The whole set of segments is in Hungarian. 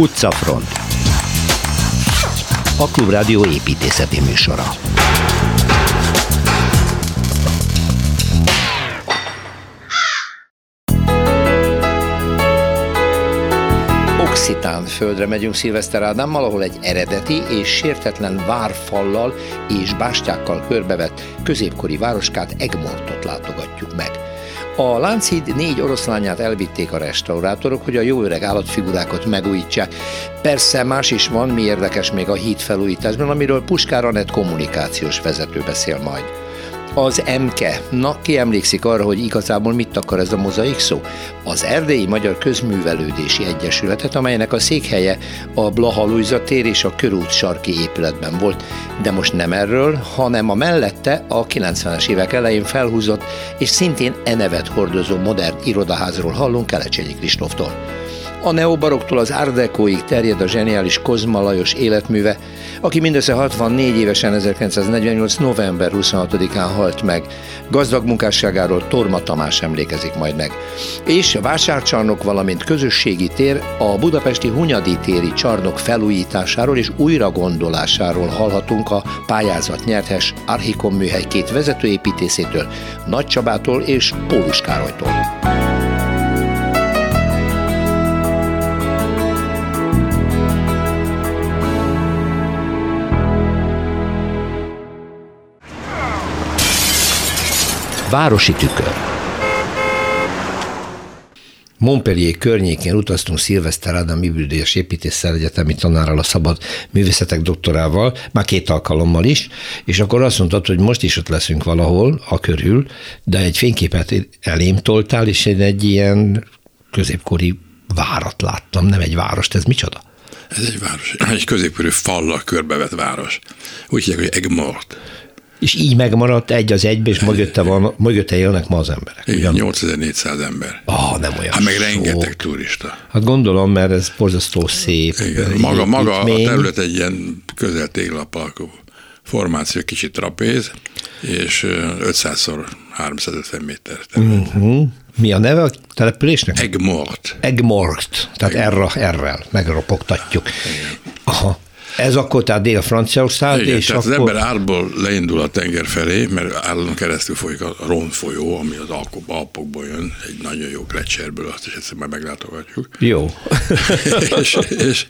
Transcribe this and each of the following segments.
Utcafront A Klubrádió építészeti műsora Oxitán földre megyünk Szilveszter Ádámmal, ahol egy eredeti és sértetlen várfallal és bástyákkal körbevett középkori városkát Egmontot látogatjuk meg. A Lánchíd négy oroszlányát elvitték a restaurátorok, hogy a jó öreg állatfigurákat megújítsák. Persze más is van, mi érdekes még a híd felújításban, amiről Puskár Anett kommunikációs vezető beszél majd. Az MK. Na, ki emlékszik arra, hogy igazából mit akar ez a mozaik szó? Az Erdélyi Magyar Közművelődési Egyesületet, amelynek a székhelye a Blaha tér és a Körút sarki épületben volt. De most nem erről, hanem a mellette a 90-es évek elején felhúzott és szintén e nevet hordozó modern irodaházról hallunk Kelecsényi Kristóftól. A neobaroktól az Ardekóig terjed a zseniális Kozma Lajos életműve, aki mindössze 64 évesen 1948. november 26-án halt meg. Gazdag munkásságáról Torma Tamás emlékezik majd meg. És vásárcsarnok, valamint közösségi tér a budapesti Hunyadi téri csarnok felújításáról és újragondolásáról hallhatunk a pályázat nyertes Archikon műhely két vezetőépítészétől, Nagy Csabától és Pólus Károlytól. Városi tükör. Montpellier környékén utaztunk Szilveszter Ádám Ibüldélyes építéssel egyetemi tanárral, a szabad művészetek doktorával, már két alkalommal is, és akkor azt mondtad, hogy most is ott leszünk valahol, a körül, de egy fényképet elém toltál, és én egy ilyen középkori várat láttam, nem egy várost, ez micsoda? Ez egy város, egy középkori fallal körbevett város. Úgy hívják, hogy Egmort és így megmaradt egy az egybe, és mögötte, van, mögötte élnek ma az emberek. Igen, 8400 ember. Ah, nem olyan Hát meg sok. rengeteg turista. Hát gondolom, mert ez borzasztó szép. Igen, maga, maga a terület egy ilyen közel téglap alkú formáció, kicsit trapéz, és 500-szor 350 méter Uh-huh. Mi a neve a településnek? Egmort. Egmort, tehát Egmort. erre, errel megropogtatjuk. Aha. Ez akkor tehát Dél-Franciaország, és tehát akkor... az ember árból leindul a tenger felé, mert állon keresztül folyik a Ron folyó, ami az Alpokból jön, egy nagyon jó krecserből, azt is egyszer majd meglátogatjuk. Jó. és, és,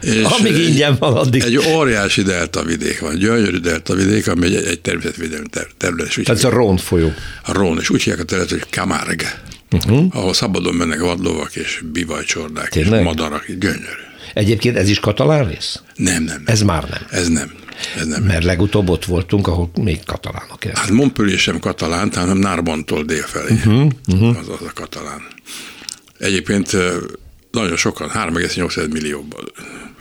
és Amíg ingyen van, addig. Egy óriási deltavidék van, gyönyörű deltavidék, ami egy, egy természetvédelmi terület. Tehát ez a Ron folyó. A Ron, és úgy hívják a terület, hogy Camargue, uh-huh. ahol szabadon mennek vadlovak és bivajcsordák és madarak, gyönyörű. Egyébként ez is katalán rész? Nem, nem. nem. Ez már nem. Ez nem. Ez nem. Mert legutóbb ott voltunk, ahol még katalánok élnek. Hát Montpellier sem katalán, hanem Nárbontól délfelé. Uh-huh, uh-huh. Az, az a katalán. Egyébként nagyon sokan, 3,8 millió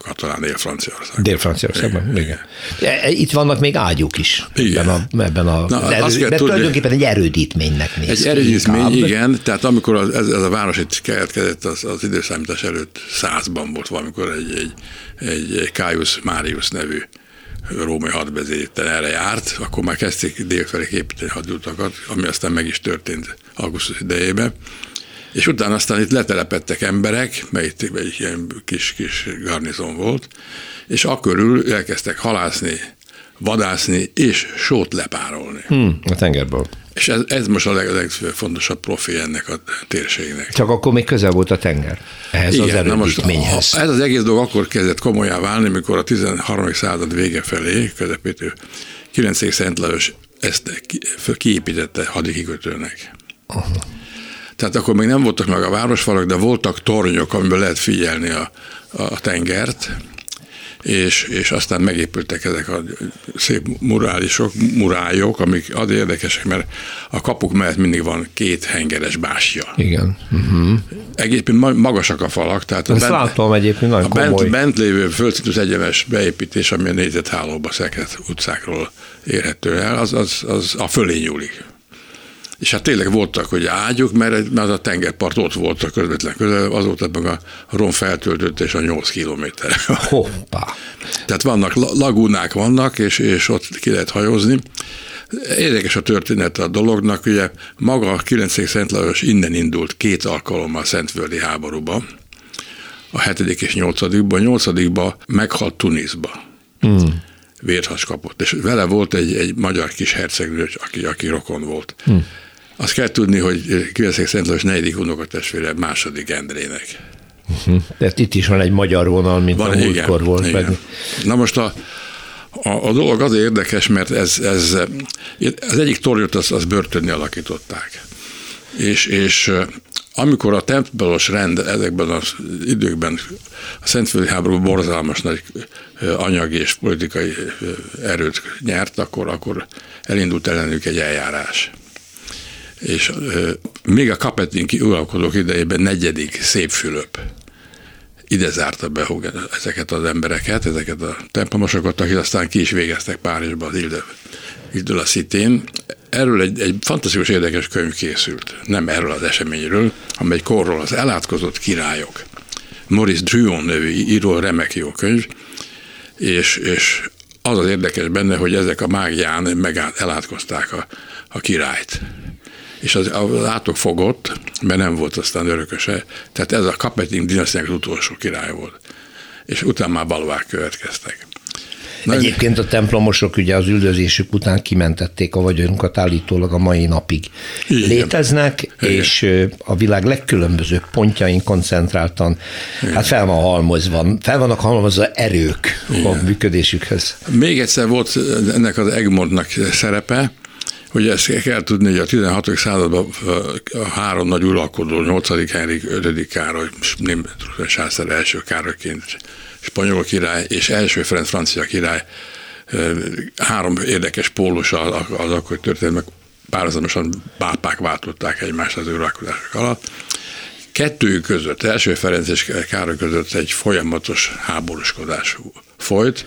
katalán él Franciaországban. Dél-Franciaországban, igen. igen. E, itt vannak még ágyuk is igen. ebben a, ebben a Na, erő, azt de tudni, tulajdonképpen egy erődítménynek néz Egy erődítmény, inkább. igen, tehát amikor az, ez, ez a város itt keletkezett, az, az időszámítás előtt százban volt valamikor egy, egy, egy, Caius Marius nevű római hadvezéten erre járt, akkor már kezdték délfelé építeni hadutakat, ami aztán meg is történt augusztus idejében és utána aztán itt letelepettek emberek, mert itt egy ilyen kis-kis garnizon volt, és akkörül elkezdtek halászni, vadászni és sót lepárolni. Hmm, a tengerből. És ez, ez most a leg, legfontosabb profi ennek a térségnek. Csak akkor még közel volt a tenger ehhez Igen, az erődítményhez. Ez az egész dolog akkor kezdett komolyá válni, mikor a 13. század vége felé, közepétől 9. Szent Lajos ezt kiépítette hadikikötőnek. Uh-huh. Tehát akkor még nem voltak meg a városfalak, de voltak tornyok, amiben lehet figyelni a, a tengert, és, és aztán megépültek ezek a szép murálisok, murályok, amik az érdekesek, mert a kapuk mellett mindig van két hengeres básja. Igen. Uh-huh. Egyébként magasak a falak, tehát Ezt a bent, látom egyébként nagyon a bent, bent lévő földszintus egyenes beépítés, ami a négyzethálóba szeket utcákról érhető el, az, az, az a fölé nyúlik. És hát tényleg voltak, hogy ágyuk, mert, az a tengerpart ott volt a közvetlen közel, azóta meg a rom feltöltött és a 8 kilométer. Hoppá. Tehát vannak lagúnák vannak, és, és ott ki lehet hajózni. Érdekes a történet a dolognak, ugye maga a 9. Szent Lajos innen indult két alkalommal a Szentvöldi háborúba, a hetedik és nyolcadikban. A nyolcadikban meghalt Tunisba. Mm. Vérhas kapott. És vele volt egy, egy magyar kis hercegnő, aki, aki rokon volt. Mm. Azt kell tudni, hogy Kiveszek Szent Lajos negyedik unokatestvére második Endrének. Uh-huh. Tehát itt is van egy magyar vonal, mint van, a múltkor volt. Igen. Meg. Na most a, a, a dolog az érdekes, mert ez, ez, az egyik tornyot az, az börtönni alakították. És, és amikor a templolos rend ezekben az időkben a Szentföldi háború borzalmas nagy anyagi és politikai erőt nyert, akkor, akkor elindult ellenük egy eljárás. És még a Kapetinki uralkodók idejében negyedik Szép Fülöp ide zárta be ezeket az embereket, ezeket a templomosokat, akik aztán ki is végeztek Párizsba az Ildől a Szitén. Erről egy, egy fantasztikus érdekes könyv készült, nem erről az eseményről, hanem egy korról az elátkozott királyok. Maurice Druon nevű író remek jó könyv, és, és az az érdekes benne, hogy ezek a mágián meg elátkozták a, a királyt és az, az átok fogott, mert nem volt aztán örököse. Tehát ez a Kapeting dinasztiának az utolsó király volt. És utána már balvák következtek. Na, Egyébként a templomosok ugye az üldözésük után kimentették a vagyonunkat állítólag a mai napig. Igen. Léteznek, Igen. és a világ legkülönbözőbb pontjain koncentráltan, Igen. hát fel van halmozva, fel vannak halmozva erők Igen. a működésükhöz. Még egyszer volt ennek az Egmontnak szerepe, hogy ezt kell tudni, hogy a 16. században a három nagy uralkodó, 8. Henrik, 5. Károly, nem Sászár első Károlyként, spanyol király és első Ferenc francia király három érdekes pólus az, akkor történt, meg párhuzamosan pápák váltották egymást az uralkodások alatt. Kettőjük között, első Ferenc és Károly között egy folyamatos háborúskodás folyt.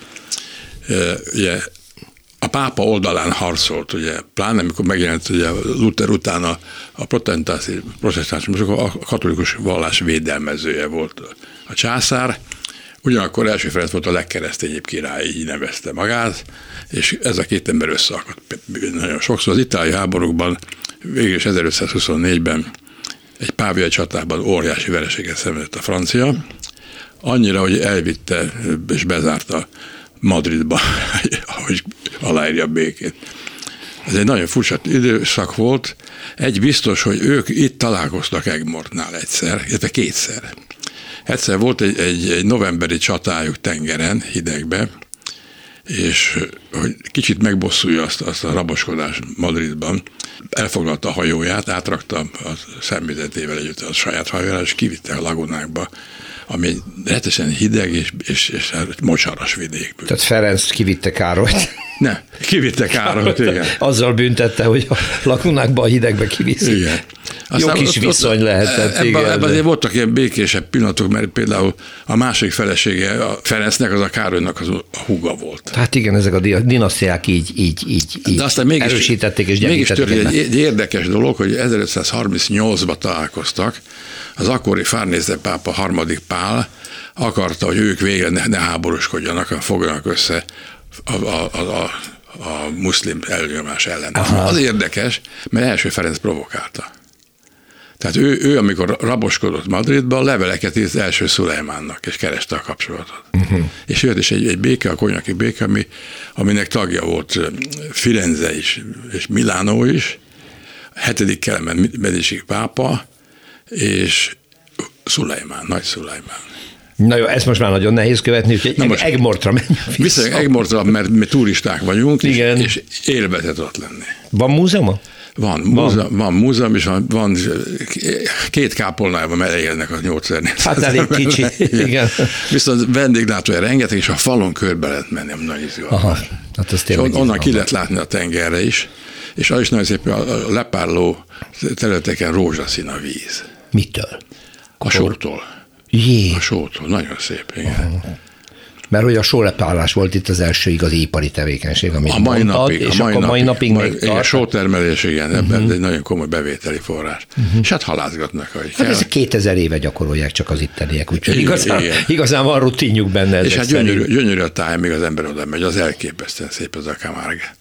Ugye a pápa oldalán harcolt, ugye, pláne amikor megjelent ugye Luther utána a protestáns, a katolikus vallás védelmezője volt a császár, ugyanakkor első Ferenc volt a legkeresztényebb király, így nevezte magát, és ez a két ember összeakadt nagyon sokszor. Az itáliai háborúkban végül is 1524-ben egy páviai csatában óriási vereséget szenvedett a francia, annyira, hogy elvitte és bezárta Madridba, hogy aláírja a békét. Ez egy nagyon furcsa időszak volt. Egy biztos, hogy ők itt találkoztak Egmortnál egyszer, illetve kétszer. Egyszer volt egy, egy, egy novemberi csatájuk tengeren, hidegbe, és hogy kicsit megbosszulja azt, azt a raboskodást Madridban, elfoglalta a hajóját, átrakta a személyzetével együtt a saját hajójára, és kivitte a lagunákba ami retesen hideg és, és, és mocsaras vidék. Tehát Ferenc kivitte Károlyt. Ne, kivitte Károlyt, igen. Azzal büntette, hogy a lakunákba a hidegbe kiviszi. Igen. Aztán Jó kis ott, viszony ott, lehetett. Ebben, igen, ebben azért voltak ilyen békésebb pillanatok, mert például a másik felesége a Ferencnek, az a Károlynak az a húga volt. Hát igen, ezek a dinasztiák így, így, így, így De aztán mégis, erősítették és Mégis történt egy, egy érdekes dolog, hogy 1538-ban találkoztak, az akkori Fárnézde pápa harmadik Pál akarta, hogy ők végre ne, ne háborúskodjanak, fogjanak össze a, a, a, a, a muszlim elnyomás ellen. Aha. Az érdekes, mert első Ferenc provokálta. Tehát ő, ő amikor raboskodott Madridban, leveleket írt első Szulejmánnak, és kereste a kapcsolatot. Uh-huh. És jött is egy, egy béke, a konyaki béke, ami, aminek tagja volt Firenze is, és Milánó is, hetedik Kelemen Medici pápa, és Szulajmán, nagy Szulajmán. Na jó, ezt most már nagyon nehéz követni, úgyhogy Na most Egmortra menjünk vissza. Vissza Egmortra, mert mi turisták vagyunk, Igen. és, és élvezet ott lenni. Van múzeuma? Van, múzeum, van. van múzeum, és van, van két kápolnában elérnek a 8400 Hát elég kicsi, igen. Viszont vendéglátója rengeteg, és a falon körbe lehet menni, nagyon izgalmas. Aha, hát az és on, onnan ki lehet látni a tengerre is, és az is nagyon szép, a lepárló területeken rózsaszín a víz. Mitől? A sótól. Jé. A sótól, nagyon szép, igen. Uh-huh. Mert hogy a sólepálás volt itt az első igazi ipari tevékenység, amit a mai mondtad, napig, és a mai akkor napig, napig mai, még igen, sótermelés, igen, ebben uh-huh. egy nagyon komoly bevételi forrás. Uh-huh. És hát halászgatnak, hogy hát kell. ez 2000 éve gyakorolják csak az itteniek, úgyhogy igazán, igazán van rutinjuk benne. És hát gyönyörű, gyönyörű a táj, még az ember oda megy, az elképesztően szép az a Camargue.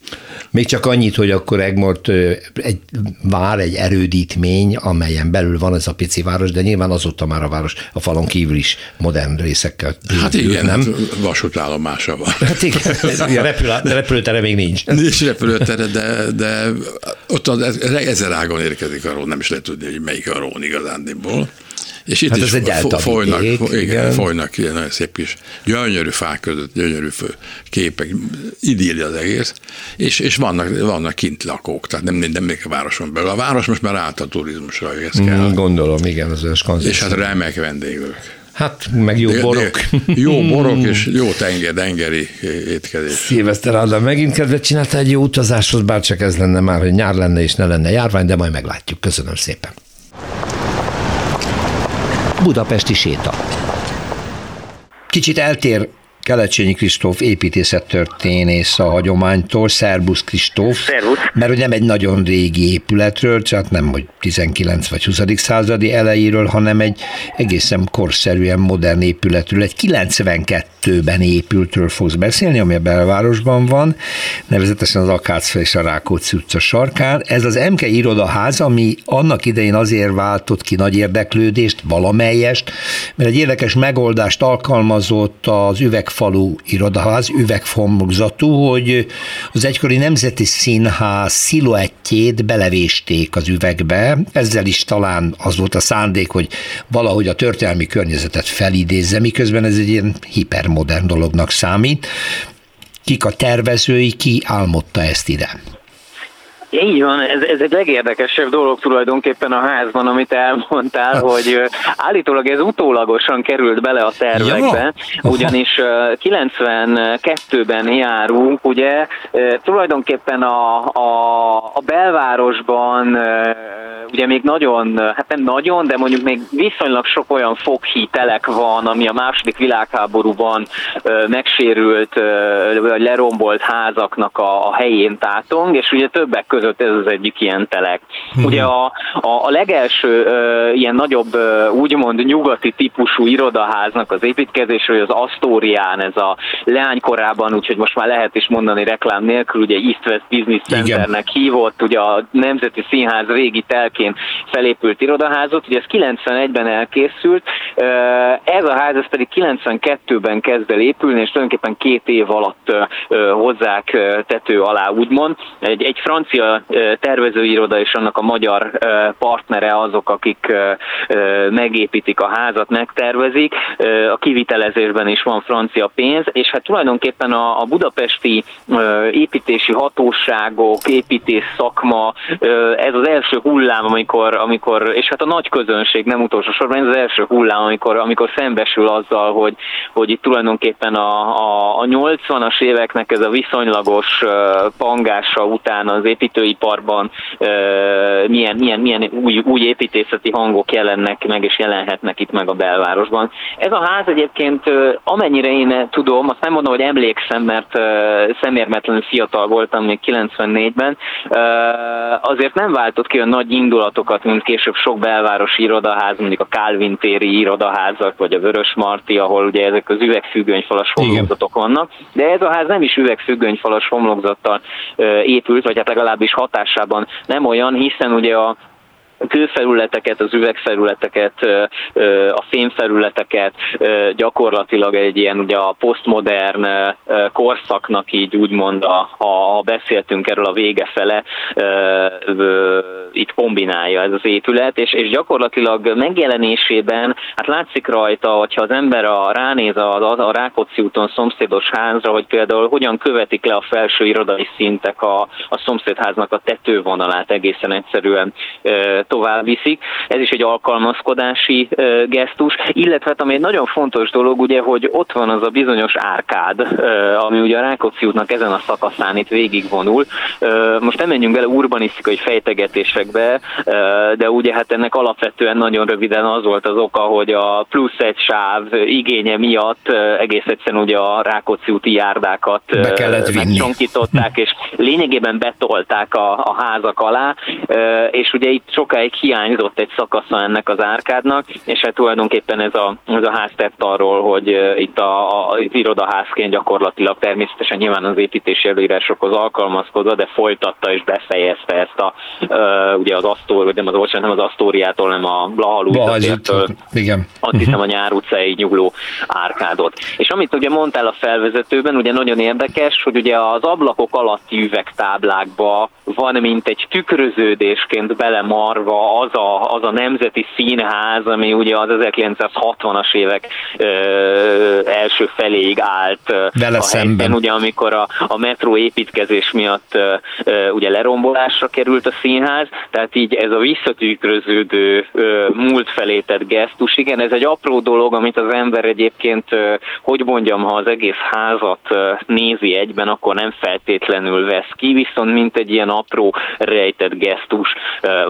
Még csak annyit, hogy akkor Egmort egy vár, egy erődítmény, amelyen belül van ez a pici város, de nyilván azóta már a város a falon kívül is modern részekkel. Hát igen, nem? Vasútállomása van. Hát igen, a repülő, repülőtere még nincs. Nincs repülőtere, de, de ott az ezer ágon érkezik a rón, nem is lehet tudni, hogy melyik a rón igazándiból. És itt hát is egy folynak, igen, igen, folynak ilyen nagyon szép kis gyönyörű fák között, gyönyörű képek, idilli az egész, és, és vannak, vannak kint lakók, tehát nem, nem még a városon belül. A város most már állt a turizmusra, hogy ez kell. Mm, gondolom, igen, az az És hát remek vendéglők. Hát, meg jó borok. De, de jó borok és jó tenger, tengeri étkezés. Szilveszter Ádám megint kedvet csinálta egy jó utazáshoz, bár csak ez lenne már, hogy nyár lenne és ne lenne járvány, de majd meglátjuk. Köszönöm szépen. Budapesti séta. Kicsit eltér Kelecsényi Kristóf építészettörténész a hagyománytól, Szerbusz Kristóf, Szervusz. mert hogy nem egy nagyon régi épületről, csak nem hogy 19 vagy 20. századi elejéről, hanem egy egészen korszerűen modern épületről, egy 92-ben épültről fogsz beszélni, ami a belvárosban van, nevezetesen az Akácfa és a Rákóczi utca sarkán. Ez az MK irodaház, ami annak idején azért váltott ki nagy érdeklődést, valamelyest, mert egy érdekes megoldást alkalmazott az üveg üvegfalú irodaház, üvegfomlokzatú, hogy az egykori Nemzeti Színház sziluettjét belevésték az üvegbe, ezzel is talán az volt a szándék, hogy valahogy a történelmi környezetet felidézze, miközben ez egy ilyen hipermodern dolognak számít. Kik a tervezői, ki álmodta ezt ide? Így van, ez, ez egy legérdekesebb dolog tulajdonképpen a házban, amit elmondtál, hát. hogy állítólag ez utólagosan került bele a tervekbe, ugyanis 92-ben járunk, ugye tulajdonképpen a, a, a belvárosban ugye még nagyon, hát nem nagyon, de mondjuk még viszonylag sok olyan foghítelek van, ami a második világháborúban megsérült vagy lerombolt házaknak a, a helyén tátong, és ugye többek között között ez az egyik ilyen telek. Hmm. Ugye a, a, a legelső uh, ilyen nagyobb, uh, úgymond nyugati típusú irodaháznak az építkezésről, az Astorián, ez a leánykorában, úgyhogy most már lehet is mondani reklám nélkül, ugye East West Business Centernek hívott, ugye a Nemzeti Színház régi telkén felépült irodaházot, ugye ez 91-ben elkészült, ez a ház ez pedig 92-ben kezd el épülni, és tulajdonképpen két év alatt hozzák tető alá, úgymond. Egy, egy francia tervezőiroda és annak a magyar partnere azok, akik megépítik a házat, megtervezik. A kivitelezésben is van francia pénz, és hát tulajdonképpen a, a budapesti építési hatóságok, építés szakma, ez az első hullám, amikor, amikor és hát a nagy közönség nem utolsó sorban, ez az első hullám, amikor, amikor szembesül azzal, hogy, hogy itt tulajdonképpen a, a, a 80-as éveknek ez a viszonylagos pangása után az építő építőiparban milyen, milyen, milyen új, új építészeti hangok jelennek meg és jelenhetnek itt meg a belvárosban. Ez a ház egyébként, amennyire én tudom, azt nem mondom, hogy emlékszem, mert szemérmetlenül fiatal voltam még 94-ben, azért nem váltott ki olyan nagy indulatokat, mint később sok belvárosi irodaház, mondjuk a Calvin téri irodaházak, vagy a Vörös Marti, ahol ugye ezek az üvegfüggönyfalas homlokzatok vannak, de ez a ház nem is üvegfüggönyfalas homlokzattal épült, vagy hát legalábbis is hatásában nem olyan, hiszen ugye a kőfelületeket, az üvegfelületeket, a fémfelületeket gyakorlatilag egy ilyen ugye a posztmodern korszaknak így úgymond, ha beszéltünk erről a vége fele, itt kombinálja ez az épület, és, és gyakorlatilag megjelenésében, hát látszik rajta, hogyha az ember a, ránéz a, a Rákóczi úton szomszédos házra, hogy például hogyan követik le a felső irodai szintek a, a szomszédháznak a tetővonalát egészen egyszerűen tovább viszik. Ez is egy alkalmazkodási gesztus, illetve hát, ami egy nagyon fontos dolog, ugye, hogy ott van az a bizonyos árkád, ami ugye a Rákóczi útnak ezen a szakaszán itt végigvonul. Most nem menjünk bele urbanisztikai fejtegetésekbe, de ugye hát ennek alapvetően nagyon röviden az volt az oka, hogy a plusz egy sáv igénye miatt egész egyszerűen ugye a Rákóczi úti járdákat vinni. és lényegében betolták a, a házak alá, és ugye itt sok sokáig hiányzott egy szakasza ennek az árkádnak, és hát tulajdonképpen ez a, ez a ház tett arról, hogy itt a, a, az irodaházként gyakorlatilag természetesen nyilván az építési előírásokhoz alkalmazkodva, de folytatta és befejezte ezt a, uh, ugye az Asztor, vagy nem az, nem az Asztóriától, hanem a Blahalú igen. azt hiszem a Nyár utcai nyugló árkádot. És amit ugye mondtál a felvezetőben, ugye nagyon érdekes, hogy ugye az ablakok alatti üvegtáblákba van mint egy tükröződésként belemarva az a, az a nemzeti színház, ami ugye az 1960-as évek ö, első feléig állt Vele a szemben. helyben, ugye amikor a, a metró építkezés miatt ö, ö, ugye lerombolásra került a színház, tehát így ez a visszatükröződő ö, múlt felé tett gesztus, igen, ez egy apró dolog, amit az ember egyébként, hogy mondjam, ha az egész házat nézi egyben, akkor nem feltétlenül vesz ki, viszont mint egy ilyen apró rejtett gesztus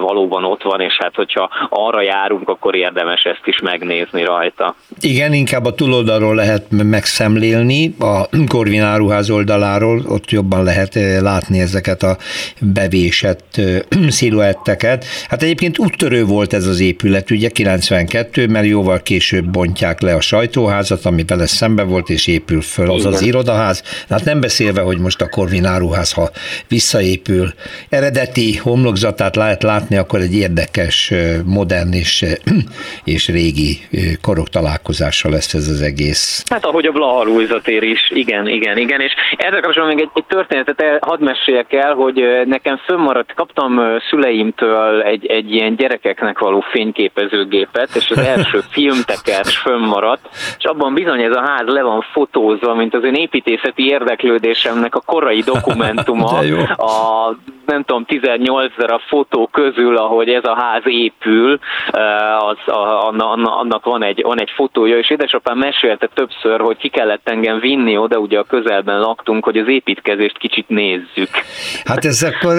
valóban ott van, és hát hogyha arra járunk, akkor érdemes ezt is megnézni rajta. Igen, inkább a túloldalról lehet megszemlélni, a Korvin áruház oldaláról, ott jobban lehet látni ezeket a bevésett sziluetteket. Hát egyébként úttörő volt ez az épület, ugye 92, mert jóval később bontják le a sajtóházat, ami vele szembe volt, és épül föl az Igen. az irodaház. Hát nem beszélve, hogy most a Korvin áruház, ha visszaépül, eredeti homlokzatát lehet látni, akkor egy érdekes, modern és, és régi korok találkozása lesz ez az egész. Hát ahogy a Blaha tér is, igen, igen, igen, és ezzel kapcsolatban még egy, egy történetet el, hadd meséljek el, hogy nekem fönnmaradt, kaptam szüleimtől egy, egy ilyen gyerekeknek való fényképezőgépet, és az első filmtekers fönnmaradt, és abban bizony ez a ház le van fotózva, mint az én építészeti érdeklődésemnek a korai dokumentuma, a nem tudom, 18 a fotó közül, ahogy ez a ház épül, az, annak van egy, van egy fotója, és édesapám mesélte többször, hogy ki kellett engem vinni oda, ugye a közelben laktunk, hogy az építkezést kicsit nézzük. Hát ez akkor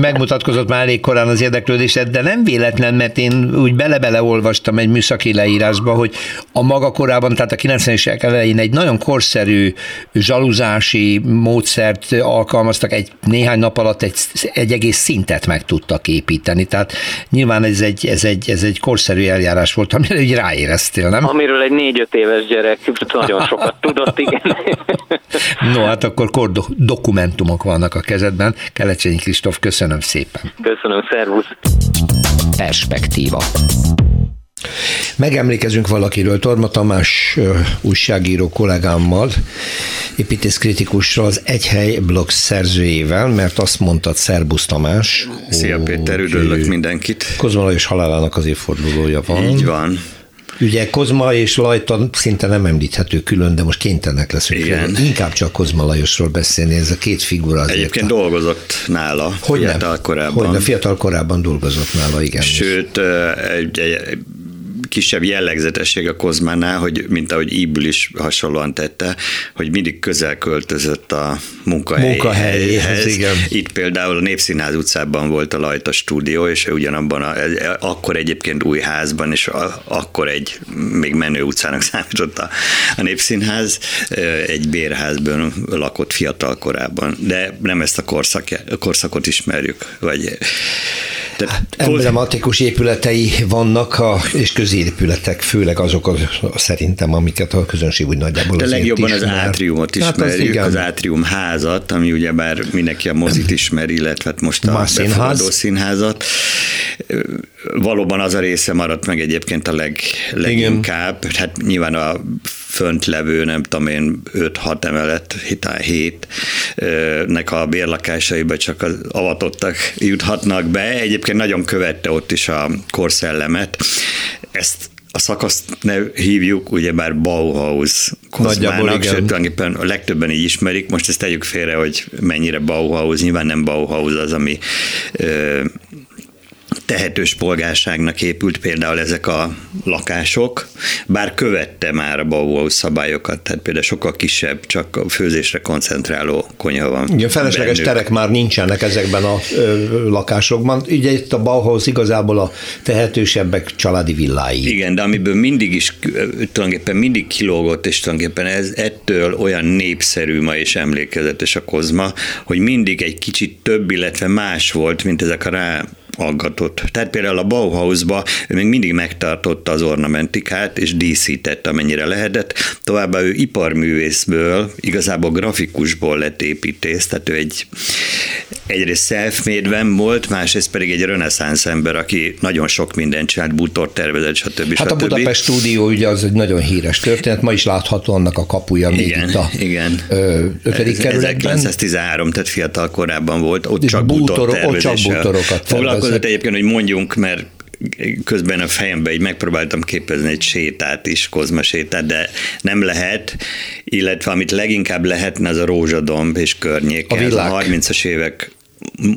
megmutatkozott már elég korán az érdeklődésed, de nem véletlen, mert én úgy bele-bele olvastam egy műszaki leírásba, hogy a maga korában, tehát a 90-es évek elején egy nagyon korszerű zsaluzási módszert alkalmaztak, egy néhány nap alatt egy egy egész szintet meg tudtak építeni. Tehát nyilván ez egy, ez egy, ez egy korszerű eljárás volt, amire így ráéreztél, nem? Amiről egy négy-öt éves gyerek nagyon sokat tudott, igen. No, hát akkor kor dokumentumok vannak a kezedben. Kelecsényi Kristóf, köszönöm szépen. Köszönöm, szervusz. Perspektíva. Megemlékezünk valakiről, Torma Tamás újságíró kollégámmal, építészkritikussal, az Egyhely blog szerzőjével, mert azt mondtad, Szerbusz Tamás. Szia Péter, üdvözlök mindenkit. Kozma Lajos halálának az évfordulója van. Így van. Ugye Kozma és Lajta szinte nem említhető külön, de most kénytelenek leszünk Igen. Külön. Inkább csak Kozma Lajosról beszélni, ez a két figura azért. Egyébként a... dolgozott nála hogy fiatal nem? korában. Hogy fiatal korában dolgozott nála, igen. Sőt, egy, egy, kisebb jellegzetesség a Kozmánál, hogy mint ahogy Ibül is hasonlóan tette, hogy mindig közel költözött a munkahelyhez. munkahelyhez igen. Itt például a Népszínház utcában volt a Lajta stúdió, és ugyanabban a, akkor egyébként új házban, és a, akkor egy még menő utcának számított a, a Népszínház, egy bérházban lakott fiatal korában, de nem ezt a korszak, korszakot ismerjük, vagy tehát hát, emblematikus épületei vannak, a, és középületek, főleg azok a, szerintem, amiket a közönség úgy nagyjából De legjobban az átriumot ismerjük, hát az, az átrium házat, ami ugyebár mindenki a mozit ismer, illetve hát most a befogadó színházat. Valóban az a része maradt meg egyébként a leg, leginkább. Igen. Hát nyilván a fönt levő, nem tudom én, 5-6 emelet, hitán 7 nek a bérlakásaiba csak az avatottak juthatnak be. Egyébként nagyon követte ott is a korszellemet. Ezt a szakaszt ne hívjuk, ugyebár Bauhaus Kozmának, sőt, tulajdonképpen a legtöbben így ismerik. Most ezt tegyük félre, hogy mennyire Bauhaus, nyilván nem Bauhaus az, ami ö, tehetős polgárságnak épült például ezek a lakások, bár követte már a Bauhaus szabályokat, tehát például sokkal kisebb, csak a főzésre koncentráló konyha van. Igen, felesleges bennük. terek már nincsenek ezekben a ö, lakásokban. Ugye itt a Bauhaus igazából a tehetősebbek családi villái. Igen, de amiből mindig is, tulajdonképpen mindig kilógott, és tulajdonképpen ez ettől olyan népszerű ma és emlékezetes a kozma, hogy mindig egy kicsit több, illetve más volt, mint ezek a rá aggatott. Tehát például a Bauhausba ő még mindig megtartotta az ornamentikát, és díszített, amennyire lehetett. Továbbá ő iparművészből, igazából grafikusból lett építész, tehát ő egy egyrészt self volt, másrészt pedig egy reneszánsz ember, aki nagyon sok mindent csinált, bútor tervezett, stb. Hát a Budapest stúdió ugye az egy nagyon híres történet, ma is látható annak a kapuja még igen, itt a igen. ötödik kerületben. 1913, tehát fiatal korában volt, ott csak bútor, ott csak bútorokat Foglalkozott egyébként, hogy mondjunk, mert közben a fejembe így megpróbáltam képezni egy sétát is, kozma sétát, de nem lehet, illetve amit leginkább lehetne, az a rózsadomb és környéke. A, a 30-as évek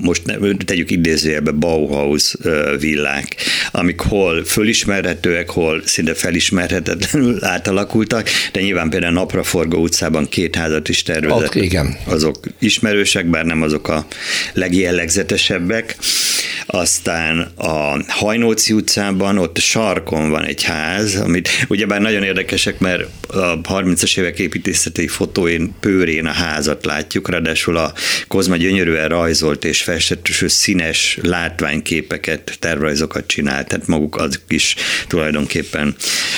most tegyük idézőjelbe Bauhaus villák, amik hol fölismerhetőek, hol szinte felismerhetetlenül átalakultak, de nyilván például Napraforgó utcában két házat is tervezett. Ott, igen. Azok ismerősek, bár nem azok a legjellegzetesebbek. Aztán a Hajnóci utcában, ott sarkon van egy ház, amit ugyebár nagyon érdekesek, mert a 30-as évek építészeti fotóin pőrén a házat látjuk, ráadásul a Kozma gyönyörűen rajzolt és festett és színes látványképeket, tervrajzokat csinált, tehát maguk azok is tulajdonképpen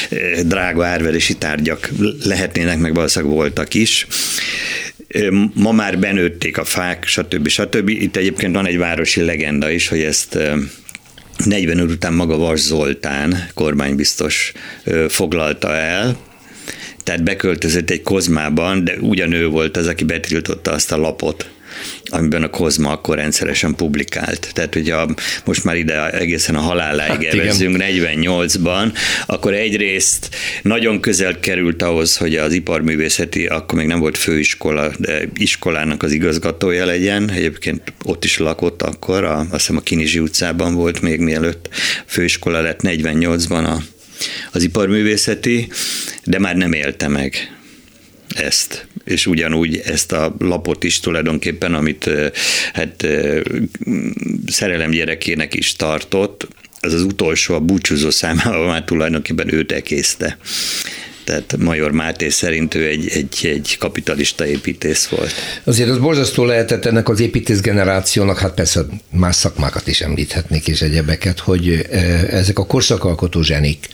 eh, drága árverési tárgyak lehetnének, meg valószínűleg voltak is ma már benőtték a fák, stb. stb. Itt egyébként van egy városi legenda is, hogy ezt 40 után maga Vas Zoltán kormánybiztos foglalta el, tehát beköltözött egy kozmában, de ugyanő volt az, aki betiltotta azt a lapot, amiben a Kozma akkor rendszeresen publikált. Tehát, hogyha most már ide egészen a haláláig hát, evezünk 48-ban, akkor egyrészt nagyon közel került ahhoz, hogy az iparművészeti, akkor még nem volt főiskola, de iskolának az igazgatója legyen. Egyébként ott is lakott akkor, a, azt hiszem a Kinizsi utcában volt még mielőtt főiskola lett 48-ban a, az iparművészeti, de már nem élte meg ezt, és ugyanúgy ezt a lapot is tulajdonképpen, amit hát szerelem gyerekének is tartott, az az utolsó, a búcsúzó számával már tulajdonképpen őt ekészte. Tehát Major Máté szerint ő egy, egy, egy kapitalista építész volt. Azért az borzasztó lehetett ennek az építész generációnak, hát persze más szakmákat is említhetnék és egyebeket, hogy ezek a korszakalkotó zsenik,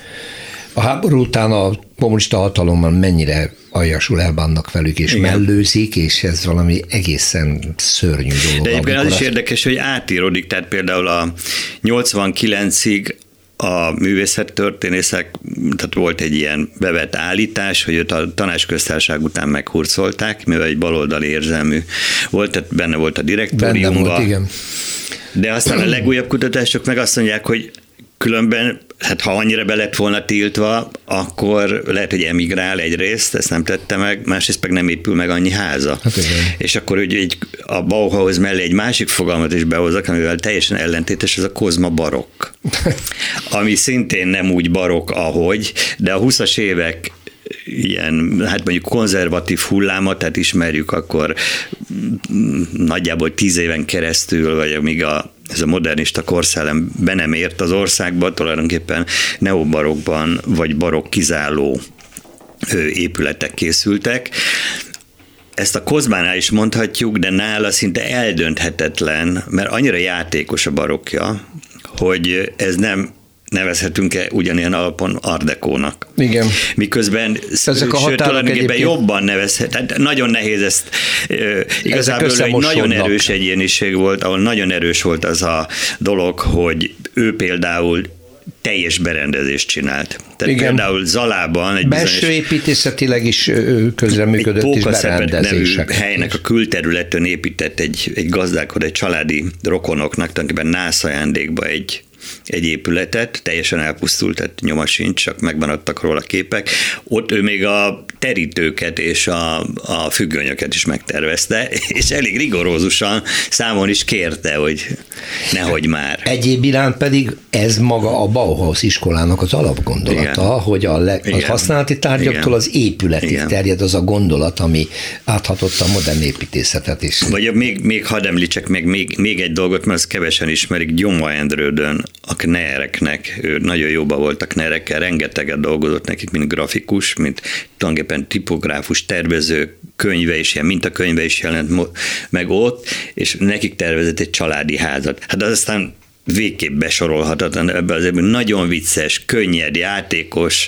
a háború után a kommunista hatalommal mennyire aljasul elbánnak velük, és Igen. mellőzik, és ez valami egészen szörnyű dolog. De egyébként az is érdekes, hogy átírodik, tehát például a 89-ig a művészettörténészek, tehát volt egy ilyen bevett állítás, hogy őt a tanácsköztárság után meghurcolták, mivel egy baloldali érzelmű volt, tehát benne volt a direktóriumban. Benne volt, igen. De aztán a legújabb kutatások meg azt mondják, hogy Különben, hát ha annyira be lett volna tiltva, akkor lehet, hogy emigrál egyrészt, ezt nem tette meg, másrészt meg nem épül meg annyi háza. Hát És akkor ugye egy, a Bauhaus mellé egy másik fogalmat is behozok, amivel teljesen ellentétes, ez a kozma barokk. Ami szintén nem úgy barok, ahogy, de a 20-as évek ilyen, hát mondjuk konzervatív hullámot, tehát ismerjük, akkor nagyjából tíz éven keresztül, vagy amíg a ez a modernista korszellem be nem ért az országba, tulajdonképpen neobarokban vagy barokk kizáló épületek készültek. Ezt a Kozmánál is mondhatjuk, de nála szinte eldönthetetlen, mert annyira játékos a barokja, hogy ez nem nevezhetünk-e ugyanilyen alapon ardekónak. Igen. Miközben Ezek a sőt, tulajdonképpen jobban nevezhet. Tehát nagyon nehéz ezt, igazából egy nagyon erős egyéniség volt, ahol nagyon erős volt az a dolog, hogy ő például teljes berendezést csinált. Tehát Igen. például Zalában egy Belső építészetileg is közreműködött is berendezések. nevű helynek a külterületen épített egy, egy gazdálkodó, egy családi rokonoknak tulajdonképpen nász egy egy épületet, teljesen elpusztult, tehát nyoma sincs, csak megmaradtak róla képek. Ott ő még a terítőket és a, a függönyöket is megtervezte, és elég rigorózusan számon is kérte, hogy nehogy már. Egyéb iránt pedig ez maga a Bauhaus iskolának az alapgondolata, Igen. hogy a, le, a használati tárgyaktól Igen. az épületig Igen. terjed az a gondolat, ami áthatotta a modern építészetet is. Vagy még, még hadd említsek meg még, még egy dolgot, mert ezt kevesen ismerik, Gyoma Endrődön a knereknek, ő nagyon jóba volt a knerekkel, rengeteget dolgozott nekik, mint grafikus, mint tulajdonképpen tipográfus, tervező, könyve is, ilyen mintakönyve is jelent meg ott, és nekik tervezett egy családi házat. Hát az aztán végképp besorolhatatlan, ebbe az nagyon vicces, könnyed, játékos,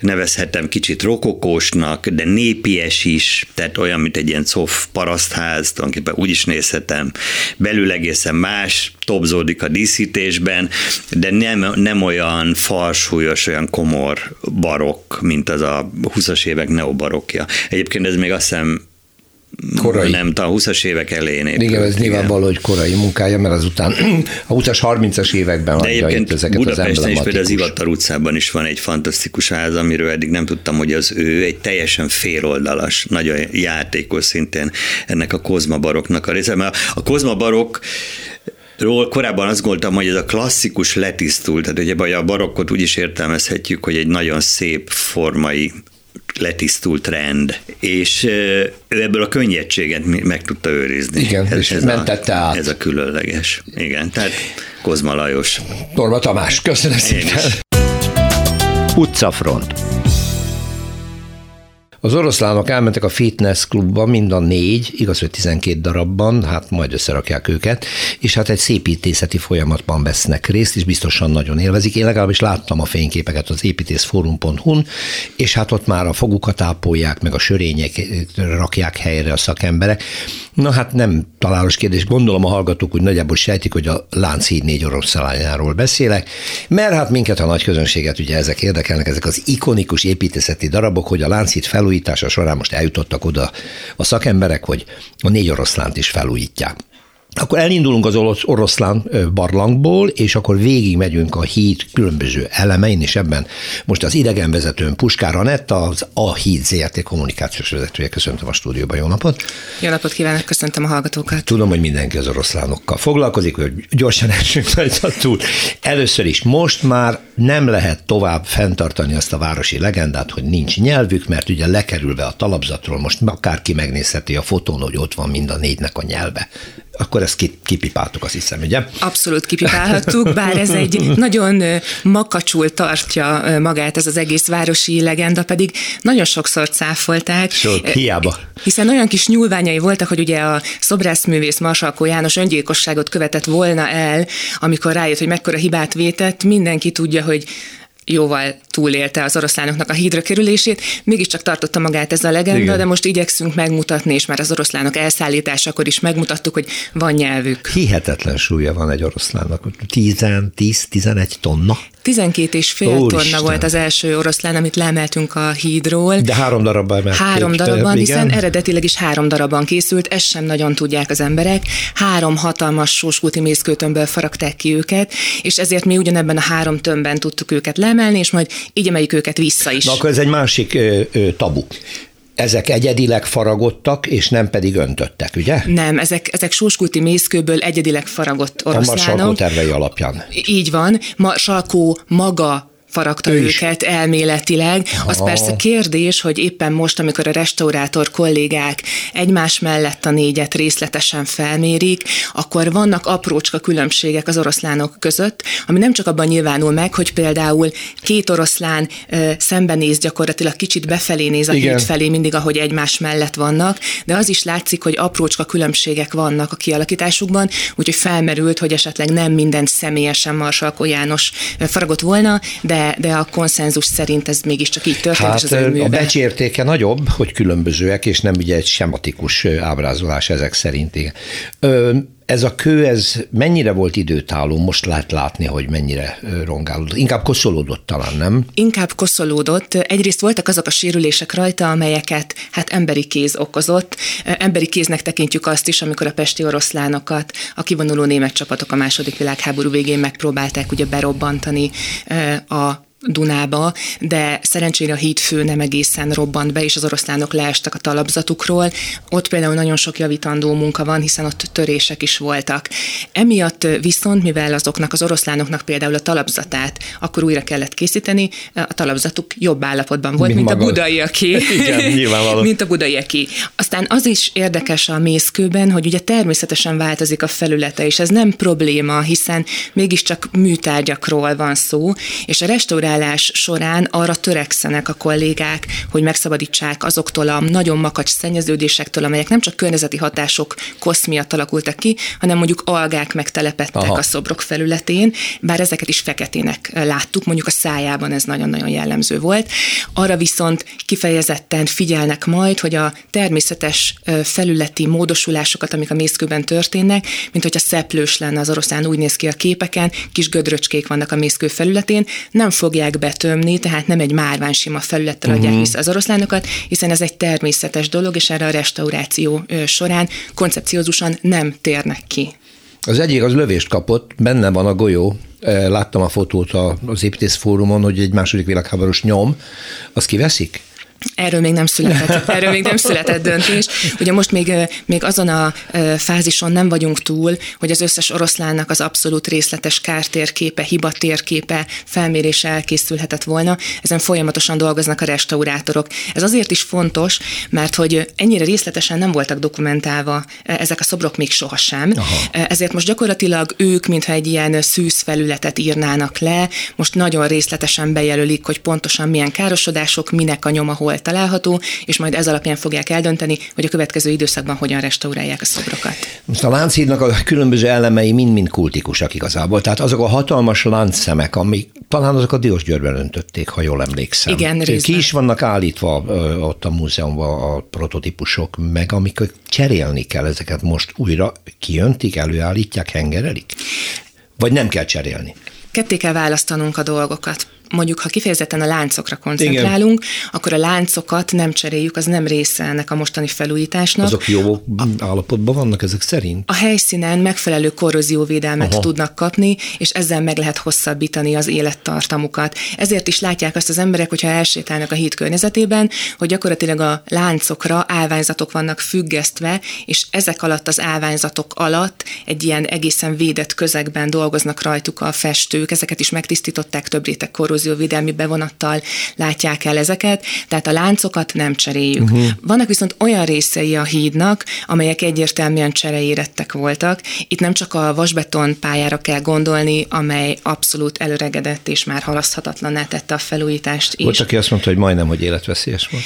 nevezhetem kicsit rokokósnak, de népies is, tehát olyan, mint egy ilyen cof parasztház, tulajdonképpen úgy is nézhetem, belül egészen más, topzódik a díszítésben, de nem, nem olyan farsúlyos, olyan komor barokk, mint az a 20-as évek neobarokja. Egyébként ez még azt hiszem korai. Nem, a 20-as évek elején. Épült, igen, ez igen. nyilvánvaló, hogy korai munkája, mert azután a 20-as, 30-as években De egyébként ezeket Budapesten is például az Ivatar utcában is van egy fantasztikus ház, amiről eddig nem tudtam, hogy az ő egy teljesen féloldalas, nagyon játékos szintén ennek a Kozma baroknak a része. Mert a Kozma barok Ról korábban azt gondoltam, hogy ez a klasszikus letisztult, tehát ugye a barokkot úgy is értelmezhetjük, hogy egy nagyon szép formai letisztult rend, és ő ebből a könnyedséget meg tudta őrizni. Igen, ez, és ez mentette a, át. Ez a különleges. Igen, tehát Kozma Lajos. Torma Tamás, köszönöm szépen. Utcafront. Az oroszlánok elmentek a fitness klubba, mind a négy, igaz, hogy 12 darabban, hát majd összerakják őket, és hát egy szépítészeti folyamatban vesznek részt, és biztosan nagyon élvezik. Én legalábbis láttam a fényképeket az építészforum.hu-n, és hát ott már a fogukat ápolják, meg a sörények rakják helyre a szakemberek. Na hát nem találós kérdés, gondolom a hallgatók úgy nagyjából sejtik, hogy a Lánchíd négy oroszlányáról beszélek, mert hát minket a nagy közönséget ugye ezek érdekelnek, ezek az ikonikus építészeti darabok, hogy a Lánchíd felújítása során most eljutottak oda a szakemberek, hogy a négy oroszlánt is felújítják. Akkor elindulunk az oroszlán barlangból, és akkor végig megyünk a híd különböző elemein, és ebben most az idegenvezetőn Puskár Anetta, az A híd ZRT kommunikációs vezetője. Köszöntöm a stúdióban, jó napot! Jó napot kívánok, köszöntöm a hallgatókat! Tudom, hogy mindenki az oroszlánokkal foglalkozik, hogy gyorsan esünk rajta túl. Először is most már nem lehet tovább fenntartani azt a városi legendát, hogy nincs nyelvük, mert ugye lekerülve a talapzatról most akárki megnézheti a fotón, hogy ott van mind a négynek a nyelve akkor ezt kipipáltuk, azt hiszem, ugye? Abszolút kipipálhattuk, bár ez egy nagyon makacsul tartja magát ez az egész városi legenda, pedig nagyon sokszor cáfolták. Sok, hiába. Hiszen olyan kis nyúlványai voltak, hogy ugye a szobrászművész Marsalkó János öngyilkosságot követett volna el, amikor rájött, hogy mekkora hibát vétett, mindenki tudja, hogy jóval túlélte az oroszlánoknak a hídra kerülését, mégiscsak tartotta magát ez a legenda, Igen. de most igyekszünk megmutatni, és már az oroszlánok elszállításakor is megmutattuk, hogy van nyelvük. Hihetetlen súlya van egy oroszlánnak, 10-11 tonna. 12 és fél Úristen. tonna volt az első oroszlán, amit leemeltünk a hídról. De három darabban emelték. Három darabban, hiszen eredetileg is három darabban készült, ezt sem nagyon tudják az emberek. Három hatalmas sóskulti mészkőtömbből faragták ki őket, és ezért mi ugyanebben a három tömbben tudtuk őket leemelni, és majd így emeljük őket vissza is. Na akkor ez egy másik ö, ö, tabu ezek egyedileg faragottak, és nem pedig öntöttek, ugye? Nem, ezek, ezek sóskulti mészkőből egyedileg faragott oroszlánok. A tervei alapján. Így van. Ma Salkó maga faragta ő őket is. elméletileg. Az persze kérdés, hogy éppen most, amikor a restaurátor kollégák egymás mellett a négyet részletesen felmérik, akkor vannak aprócska különbségek az oroszlánok között, ami nem csak abban nyilvánul meg, hogy például két oroszlán ö, szembenéz gyakorlatilag kicsit befelé néz a Igen. híd felé, mindig ahogy egymás mellett vannak, de az is látszik, hogy aprócska különbségek vannak a kialakításukban, úgyhogy felmerült, hogy esetleg nem minden személyesen Marsalkó János faragott volna, de de, a konszenzus szerint ez mégiscsak így történt. Hát, és az a becsértéke nagyobb, hogy különbözőek, és nem ugye egy sematikus ábrázolás ezek szerint. Ö, ez a kő, ez mennyire volt időtálló? Most lehet látni, hogy mennyire rongálódott. Inkább koszolódott talán, nem? Inkább koszolódott. Egyrészt voltak azok a sérülések rajta, amelyeket hát emberi kéz okozott. Emberi kéznek tekintjük azt is, amikor a pesti oroszlánokat a kivonuló német csapatok a második világháború végén megpróbálták ugye berobbantani a Dunába, de szerencsére a hídfő nem egészen robbant be, és az oroszlánok leestek a talapzatukról. Ott például nagyon sok javítandó munka van, hiszen ott törések is voltak. Emiatt viszont, mivel azoknak az oroszlánoknak például a talapzatát akkor újra kellett készíteni, a talapzatuk jobb állapotban volt, mint, mint a budaiaké. Igen, mint a budaiaké. Aztán az is érdekes a mészkőben, hogy ugye természetesen változik a felülete, és ez nem probléma, hiszen mégiscsak műtárgyakról van szó, és a restaurál renoválás során arra törekszenek a kollégák, hogy megszabadítsák azoktól a nagyon makacs szennyeződésektől, amelyek nem csak környezeti hatások kosz miatt alakultak ki, hanem mondjuk algák megtelepettek Aha. a szobrok felületén, bár ezeket is feketének láttuk, mondjuk a szájában ez nagyon-nagyon jellemző volt. Arra viszont kifejezetten figyelnek majd, hogy a természetes felületi módosulásokat, amik a mészkőben történnek, mint hogyha szeplős lenne az oroszlán, úgy néz ki a képeken, kis gödröcskék vannak a mészkő felületén, nem fogják betömni, tehát nem egy márvány sima felülettel adják uh-huh. vissza az oroszlánokat, hiszen ez egy természetes dolog, és erre a restauráció során koncepciózusan nem térnek ki. Az egyik az lövést kapott, benne van a golyó, láttam a fotót az építész fórumon, hogy egy második világháborús nyom, azt kiveszik? Erről még nem született, erről még nem született döntés. Ugye most még, még azon a fázison nem vagyunk túl, hogy az összes oroszlánnak az abszolút részletes kártérképe, hibatérképe, felmérése elkészülhetett volna. Ezen folyamatosan dolgoznak a restaurátorok. Ez azért is fontos, mert hogy ennyire részletesen nem voltak dokumentálva ezek a szobrok még sohasem. Aha. Ezért most gyakorlatilag ők, mintha egy ilyen szűz felületet írnának le, most nagyon részletesen bejelölik, hogy pontosan milyen károsodások, minek a nyoma, hol található, és majd ez alapján fogják eldönteni, hogy a következő időszakban hogyan restaurálják a szobrokat. Most a Lánchídnak a különböző elemei mind-mind kultikusak igazából. Tehát azok a hatalmas láncszemek, amik talán azok a Diósgyőrben öntötték, ha jól emlékszem. Igen, részben. Ki is vannak állítva ott a múzeumban a prototípusok, meg amikor cserélni kell ezeket most újra kijöntik, előállítják, hengerelik? Vagy nem kell cserélni? Ketté kell választanunk a dolgokat mondjuk, ha kifejezetten a láncokra koncentrálunk, Igen. akkor a láncokat nem cseréljük, az nem része ennek a mostani felújításnak. Azok jó állapotban vannak ezek szerint? A helyszínen megfelelő korrózióvédelmet Aha. tudnak kapni, és ezzel meg lehet hosszabbítani az élettartamukat. Ezért is látják azt az emberek, hogyha elsétálnak a híd környezetében, hogy gyakorlatilag a láncokra állványzatok vannak függesztve, és ezek alatt az állványzatok alatt egy ilyen egészen védett közegben dolgoznak rajtuk a festők, ezeket is megtisztították több réteg korrózió korrózióvédelmi bevonattal látják el ezeket, tehát a láncokat nem cseréljük. Uh-huh. Vannak viszont olyan részei a hídnak, amelyek egyértelműen csereérettek voltak. Itt nem csak a vasbeton pályára kell gondolni, amely abszolút előregedett és már halaszthatatlaná tette a felújítást is. Volt, aki azt mondta, hogy majdnem, hogy életveszélyes volt.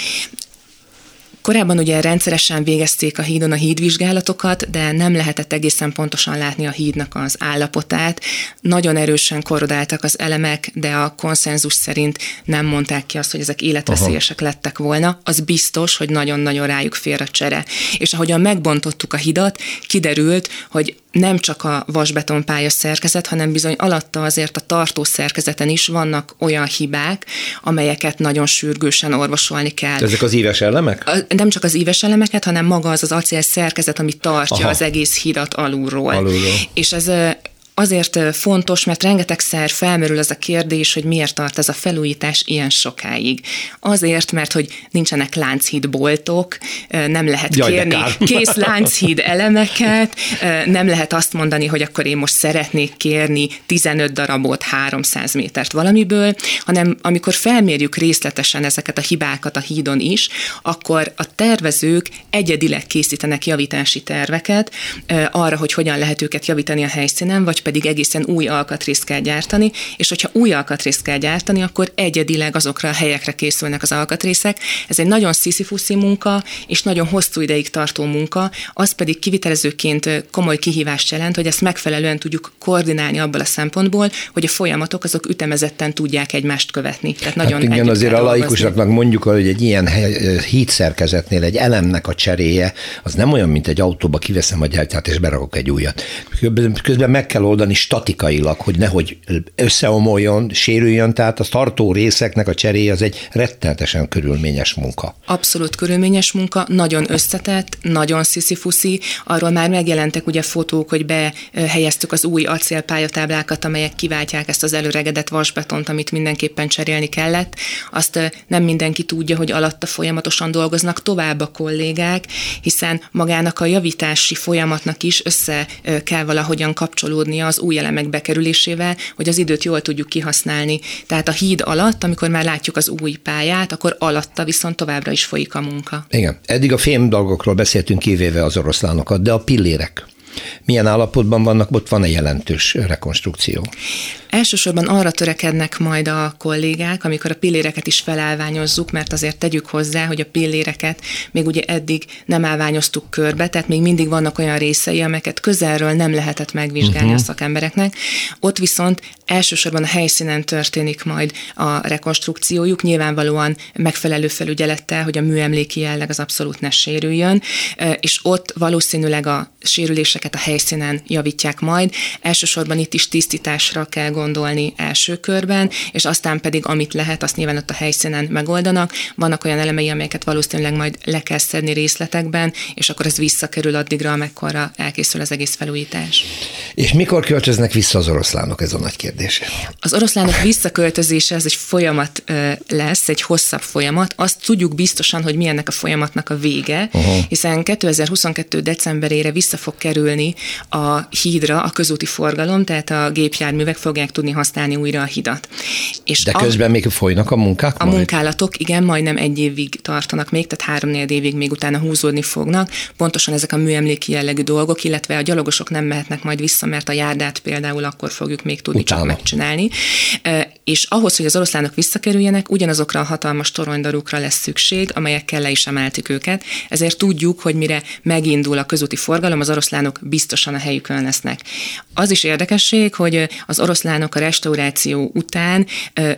Korábban ugye rendszeresen végezték a hídon a hídvizsgálatokat, de nem lehetett egészen pontosan látni a hídnak az állapotát. Nagyon erősen korrodáltak az elemek, de a konszenzus szerint nem mondták ki azt, hogy ezek életveszélyesek Aha. lettek volna. Az biztos, hogy nagyon-nagyon rájuk fér a csere. És ahogyan megbontottuk a hidat, kiderült, hogy nem csak a vasbetonpálya szerkezet, hanem bizony alatta azért a tartó szerkezeten is vannak olyan hibák, amelyeket nagyon sürgősen orvosolni kell. Ezek az íves elemek? A, nem csak az íves elemeket, hanem maga az az acél szerkezet, ami tartja Aha. az egész hidat alulról. alulról. És ez azért fontos, mert rengetegszer felmerül az a kérdés, hogy miért tart ez a felújítás ilyen sokáig. Azért, mert hogy nincsenek lánchídboltok, nem lehet Jaj, kérni kész lánchíd elemeket, nem lehet azt mondani, hogy akkor én most szeretnék kérni 15 darabot, 300 métert valamiből, hanem amikor felmérjük részletesen ezeket a hibákat a hídon is, akkor a tervezők egyedileg készítenek javítási terveket arra, hogy hogyan lehet őket javítani a helyszínen, vagy pedig egészen új alkatrészt kell gyártani, és hogyha új alkatrészt kell gyártani, akkor egyedileg azokra a helyekre készülnek az alkatrészek. Ez egy nagyon sziszifuszi munka, és nagyon hosszú ideig tartó munka, az pedig kivitelezőként komoly kihívást jelent, hogy ezt megfelelően tudjuk koordinálni abból a szempontból, hogy a folyamatok azok ütemezetten tudják egymást követni. Tehát nagyon hát igen, azért a laikusoknak mondjuk, hogy egy ilyen hídszerkezetnél egy elemnek a cseréje, az nem olyan, mint egy autóba kiveszem a gyártyát és berakok egy újat. Közben meg kell oldani statikailag, hogy nehogy összeomoljon, sérüljön, tehát a tartó részeknek a cseréje az egy rettenetesen körülményes munka. Abszolút körülményes munka, nagyon összetett, nagyon sziszifuszi, arról már megjelentek ugye fotók, hogy behelyeztük az új acélpályatáblákat, amelyek kiváltják ezt az előregedett vasbetont, amit mindenképpen cserélni kellett. Azt nem mindenki tudja, hogy alatta folyamatosan dolgoznak tovább a kollégák, hiszen magának a javítási folyamatnak is össze kell valahogyan kapcsolódnia az új elemek bekerülésével, hogy az időt jól tudjuk kihasználni. Tehát a híd alatt, amikor már látjuk az új pályát, akkor alatta viszont továbbra is folyik a munka. Igen. Eddig a fém dolgokról beszéltünk kivéve az oroszlánokat, de a pillérek Milyen állapotban vannak, ott van-e jelentős rekonstrukció? Elsősorban arra törekednek majd a kollégák, amikor a pilléreket is felállványozzuk, mert azért tegyük hozzá, hogy a pilléreket még ugye eddig nem állványoztuk körbe, tehát még mindig vannak olyan részei, amelyeket közelről nem lehetett megvizsgálni uh-huh. a szakembereknek. Ott viszont elsősorban a helyszínen történik majd a rekonstrukciójuk, nyilvánvalóan megfelelő felügyelettel, hogy a műemléki jelleg az abszolút ne sérüljön, és ott valószínűleg a sérüléseket a helyszínen javítják majd. Elsősorban itt is tisztításra kell gondolni első körben, és aztán pedig amit lehet, azt nyilván ott a helyszínen megoldanak. Vannak olyan elemei, amelyeket valószínűleg majd le kell szedni részletekben, és akkor ez visszakerül addigra, amekkora elkészül az egész felújítás. És mikor költöznek vissza az oroszlánok, ez a nagy kérdés. Az oroszlánok visszaköltözése, ez egy folyamat lesz, egy hosszabb folyamat. Azt tudjuk biztosan, hogy mi ennek a folyamatnak a vége, uh-huh. hiszen 2022. decemberére vissza fog kerülni a hídra a közúti forgalom, tehát a gépjárművek fogják tudni használni újra a hidat. És De közben a, még folynak a munkák? A majd? munkálatok, igen, majdnem egy évig tartanak még, tehát három évig még utána húzódni fognak. Pontosan ezek a műemléki jellegű dolgok, illetve a gyalogosok nem mehetnek majd vissza, mert a járdát például akkor fogjuk még tudni utána. csak megcsinálni. És ahhoz, hogy az oroszlánok visszakerüljenek, ugyanazokra a hatalmas toronydarukra lesz szükség, amelyekkel le is emeltük őket. Ezért tudjuk, hogy mire megindul a közúti forgalom, az oroszlánok biztosan a helyükön lesznek. Az is érdekesség, hogy az oroszlán ukránok a restauráció után,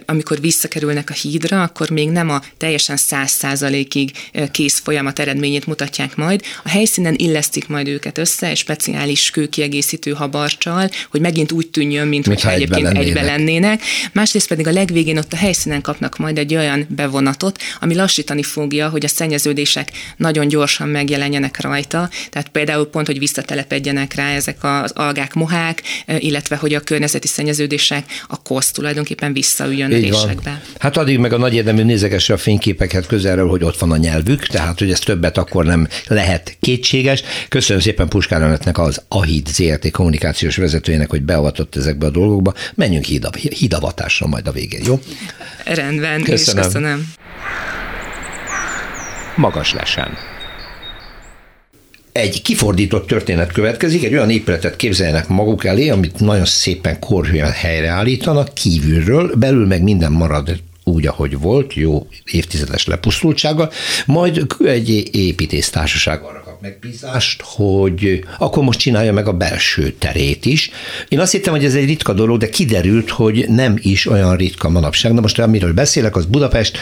amikor visszakerülnek a hídra, akkor még nem a teljesen száz százalékig kész folyamat eredményét mutatják majd. A helyszínen illesztik majd őket össze egy speciális kőkiegészítő habarcsal, hogy megint úgy tűnjön, mint hogyha egyébként lennének. egybe lennének. Másrészt pedig a legvégén ott a helyszínen kapnak majd egy olyan bevonatot, ami lassítani fogja, hogy a szennyeződések nagyon gyorsan megjelenjenek rajta. Tehát például pont, hogy visszatelepedjenek rá ezek az algák, mohák, illetve hogy a környezeti szennyeződés fejlődések, a kosz tulajdonképpen visszaüljön a résekbe. Hát addig meg a nagy érdemű nézegesse a fényképeket közelről, hogy ott van a nyelvük, tehát hogy ez többet akkor nem lehet kétséges. Köszönöm szépen Puskár Anetnek az AHID ZRT kommunikációs vezetőjének, hogy beavatott ezekbe a dolgokba. Menjünk hidavatásra majd a végén, jó? Rendben, köszönöm. köszönöm. Magas lesen egy kifordított történet következik, egy olyan épületet képzeljenek maguk elé, amit nagyon szépen korhűen helyreállítanak kívülről, belül meg minden marad úgy, ahogy volt, jó évtizedes lepusztultsággal, majd egy építésztársaság arra megbízást, hogy akkor most csinálja meg a belső terét is. Én azt hittem, hogy ez egy ritka dolog, de kiderült, hogy nem is olyan ritka manapság. Na most amiről beszélek, az Budapest,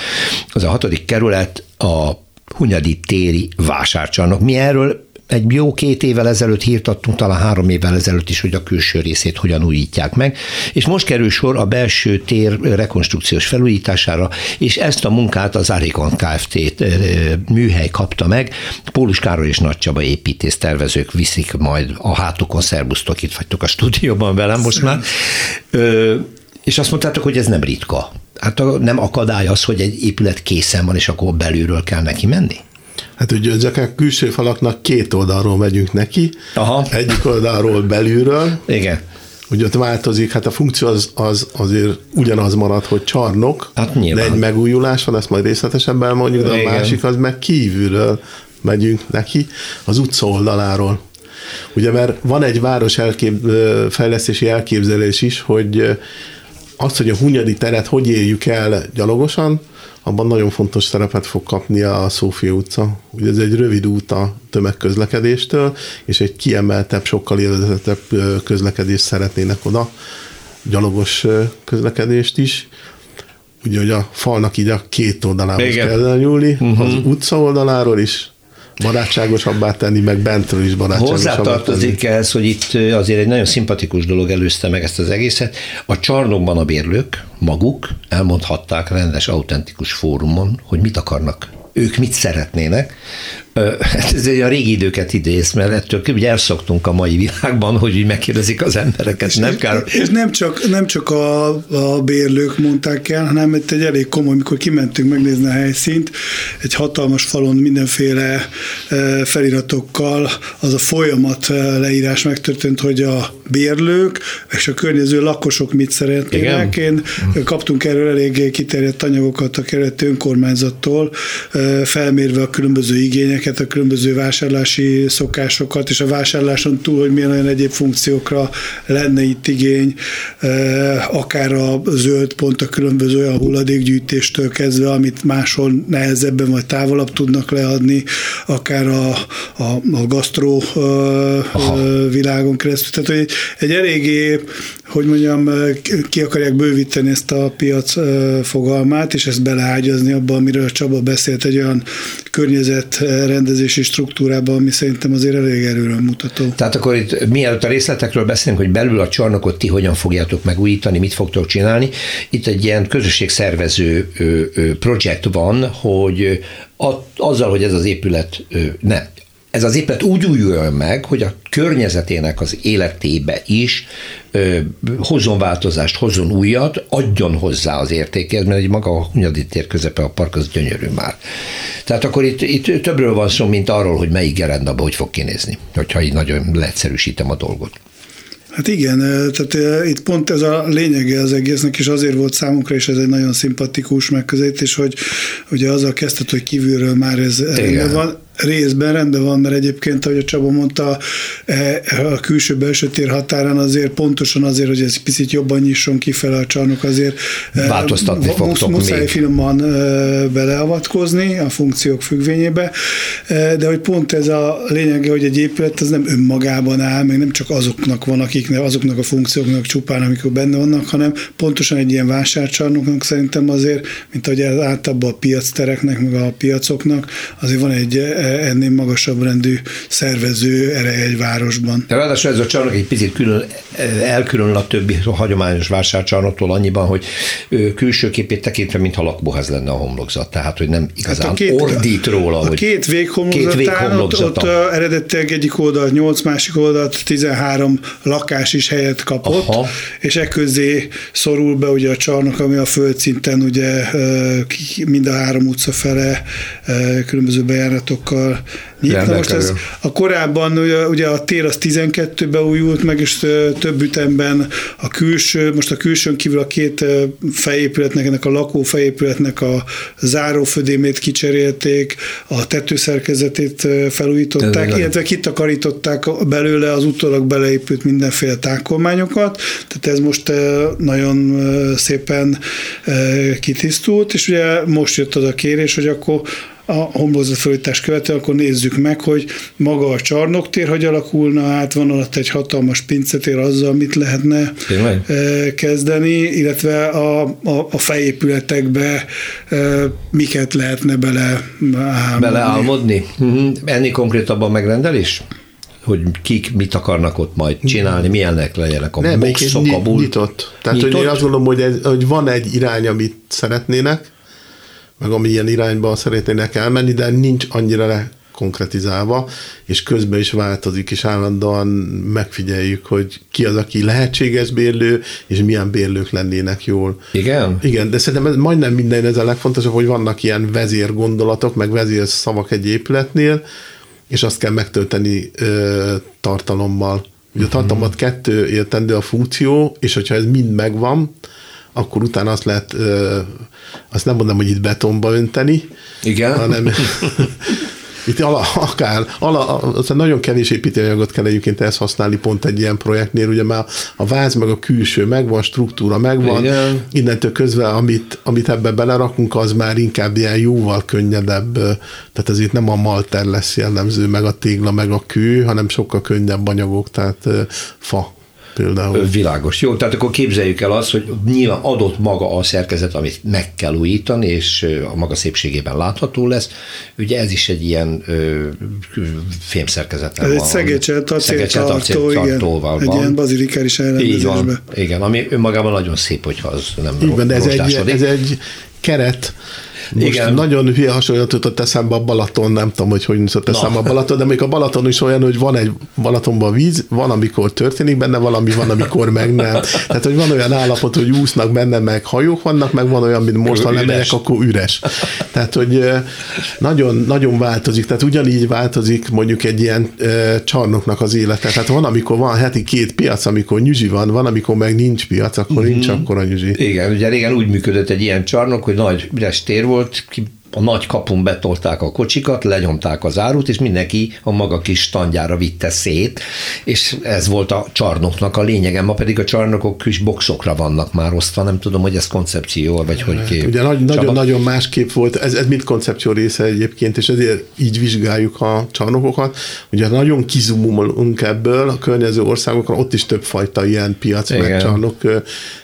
az a hatodik kerület, a Hunyadi téri vásárcsarnok. Mi erről egy jó két évvel ezelőtt hírt adtunk, talán három évvel ezelőtt is, hogy a külső részét hogyan újítják meg, és most kerül sor a belső tér rekonstrukciós felújítására, és ezt a munkát az Arikon Kft. műhely kapta meg. Pólus Károly és Nagy Csaba építész tervezők viszik majd a hátukon, szervusztok, itt vagytok a stúdióban velem most már. És azt mondtátok, hogy ez nem ritka. Hát nem akadály az, hogy egy épület készen van, és akkor belülről kell neki menni? Hát ugye ezek a külső falaknak két oldalról megyünk neki, Aha. egyik oldalról belülről. Igen. Ugye ott változik, hát a funkció az, az azért ugyanaz marad, hogy csarnok, hát de egy megújulás van, ezt majd részletesebben elmondjuk, de Igen. a másik az meg kívülről megyünk neki, az utca oldaláról. Ugye, mert van egy város elkép, fejlesztési elképzelés is, hogy az, hogy a Hunyadi teret hogy érjük el gyalogosan, abban nagyon fontos szerepet fog kapni a Szófia utca. Ugye ez egy rövid út a tömegközlekedéstől, és egy kiemeltebb, sokkal élvezetebb közlekedést szeretnének oda, gyalogos közlekedést is. Ugye, hogy a falnak így a két oldalához kell nyúlni, uh-huh. az utca oldaláról is, barátságosabbá tenni, meg bentről is barátságosabbá Hozzátartozik ehhez, hogy itt azért egy nagyon szimpatikus dolog előzte meg ezt az egészet. A csarnokban a bérlők maguk elmondhatták rendes, autentikus fórumon, hogy mit akarnak ők mit szeretnének, Hát ez a régi időket idéz, mert ettől ugye elszoktunk a mai világban, hogy így megkérdezik az embereket, és nem kell. És nem csak, nem csak a, a bérlők mondták el, hanem itt egy elég komoly, mikor kimentünk megnézni a helyszínt, egy hatalmas falon mindenféle feliratokkal az a folyamat leírás megtörtént, hogy a bérlők és a környező lakosok mit szeretnének. Én kaptunk erről eléggé kiterjedt anyagokat a kerületi önkormányzattól, felmérve a különböző igényeket, ezeket a különböző vásárlási szokásokat, és a vásárláson túl, hogy milyen olyan egyéb funkciókra lenne itt igény, akár a zöld pont a különböző olyan hulladékgyűjtéstől kezdve, amit máshol nehezebben vagy távolabb tudnak leadni, akár a, a, a gasztró világon keresztül. Tehát, hogy egy, egy eléggé, hogy mondjam, ki akarják bővíteni ezt a piac fogalmát, és ezt beleágyazni abba, amiről Csaba beszélt, egy olyan környezetrendezési struktúrában, ami szerintem azért elég erőről mutató. Tehát akkor itt mielőtt a részletekről beszélünk, hogy belül a csarnokot ti hogyan fogjátok megújítani, mit fogtok csinálni, itt egy ilyen közösségszervező projekt van, hogy azzal, hogy ez az épület, nem, ez az épület úgy újuljon meg, hogy a környezetének az életébe is ö, hozzon változást, hozzon újat, adjon hozzá az értékhez, mert egy maga a Hunyadi tér közepe a park az gyönyörű már. Tehát akkor itt, itt többről van szó, mint arról, hogy melyik gerendaba hogy fog kinézni, hogyha így nagyon leegyszerűsítem a dolgot. Hát igen, tehát itt pont ez a lényege az egésznek, és azért volt számunkra is ez egy nagyon szimpatikus megközelítés, hogy ugye azzal kezdett, hogy kívülről már ez van, részben rendben van, mert egyébként, ahogy a Csaba mondta, e, a külső-belső tér határán azért pontosan azért, hogy ez picit jobban nyisson kifele a csarnok, azért e, változtatni musz, fogtok muszáj még. finoman e, beleavatkozni a funkciók függvényébe, de hogy pont ez a lényege, hogy egy épület az nem önmagában áll, meg nem csak azoknak van, akiknek, azoknak a funkcióknak csupán, amikor benne vannak, hanem pontosan egy ilyen vásárcsarnoknak szerintem azért, mint ahogy általában a piactereknek, meg a piacoknak, azért van egy ennél magasabb rendű szervező ereje egy városban. De ráadásul ez a csarnok egy picit külön, elkülönül a többi hagyományos vásárcsarnoktól annyiban, hogy külső képét tekintve, mintha lakóház lenne a homlokzat. Tehát, hogy nem igazán hát a két, ordít róla. A hogy két véghomlokzatán, két véghomlokzata. ott, ott eredetileg egyik oldalt 8, másik oldalt 13 lakás is helyet kapott, Aha. és e közé szorul be ugye a csarnok, ami a földszinten ugye mind a három utca fele különböző akkor nyitna. Most ez a korábban ugye, ugye a tér az 12-be újult meg, és több ütemben a külső, most a külsőn kívül a két fejépületnek, ennek a lakó fejépületnek a zárófödémét kicserélték, a tetőszerkezetét felújították, illetve kitakarították belőle az utólag beleépült mindenféle tákolmányokat, tehát ez most nagyon szépen kitisztult, és ugye most jött az a kérés, hogy akkor a homlokzatfelújítás követően, akkor nézzük meg, hogy maga a csarnoktér hogy alakulna át, van alatt egy hatalmas pincetér, azzal mit lehetne Tényleg? Eh, kezdeni, illetve a, a, a fejépületekbe eh, miket lehetne bele álmodni. Beleálmodni? Uh-huh. Ennél konkrétabban megrendelés? hogy kik mit akarnak ott majd csinálni, milyenek legyenek a Nem, boxok, a bult. Nyitott. Tehát, nyitott? hogy én azt gondolom, hogy, ez, hogy van egy irány, amit szeretnének, meg amilyen irányba szeretnének elmenni, de nincs annyira le konkretizálva, és közben is változik, és állandóan megfigyeljük, hogy ki az, aki lehetséges bérlő, és milyen bérlők lennének jól. Igen? Igen, de szerintem ez majdnem minden, ez a legfontosabb, hogy vannak ilyen vezérgondolatok, meg vezér szavak egy épületnél, és azt kell megtölteni ö, tartalommal. Ugye a mhm. tartalmat kettő értendő a funkció, és hogyha ez mind megvan, akkor utána azt lehet, azt nem mondom, hogy itt betonba önteni, Igen. hanem itt ala, akár, ala, aztán nagyon kevés építőanyagot kell egyébként ezt használni pont egy ilyen projektnél, ugye már a váz meg a külső megvan, struktúra megvan, Igen. innentől közve, amit, amit ebbe belerakunk, az már inkább ilyen jóval könnyedebb, tehát ez itt nem a malter lesz jellemző, meg a tégla, meg a kő, hanem sokkal könnyebb anyagok, tehát fa például. Világos. Jó, tehát akkor képzeljük el azt, hogy nyilván adott maga a szerkezet, amit meg kell újítani, és a maga szépségében látható lesz. Ugye ez is egy ilyen ö, fémszerkezet. Ez egy szegecselt acéltartó, igen. Van. Egy ilyen bazilikáris van, igen, ami önmagában nagyon szép, hogyha az nem Így van, de ez egy, ez egy keret, most Igen. nagyon hülye hasonlatot jutott eszembe a Balaton, nem tudom, hogy hogy jutott eszembe a Balaton, de még a Balaton is olyan, hogy van egy Balatonban víz, van, amikor történik benne valami, van, amikor meg nem. Tehát, hogy van olyan állapot, hogy úsznak benne, meg hajók vannak, meg van olyan, mint most, ha lemegyek, akkor üres. Tehát, hogy nagyon, nagyon változik. Tehát ugyanígy változik mondjuk egy ilyen e, csarnoknak az élete. Tehát van, amikor van heti két piac, amikor nyüzsi van, van, amikor meg nincs piac, akkor mm-hmm. nincs akkor a nyüzsi. Igen, ugye régen úgy működött egy ilyen csarnok, hogy nagy üres tér volt, ki a nagy kapun betolták a kocsikat, lenyomták az árut, és mindenki a maga kis standjára vitte szét, és ez volt a csarnoknak a lényege. Ma pedig a csarnokok kis boxokra vannak már osztva, nem tudom, hogy ez koncepció, vagy hogy kép. Ugye nagy, nagyon, nagyon másképp volt, ez, ez mind koncepció része egyébként, és ezért így vizsgáljuk a csarnokokat. Ugye nagyon kizumulunk ebből a környező országokon, ott is többfajta ilyen piac, meg csarnok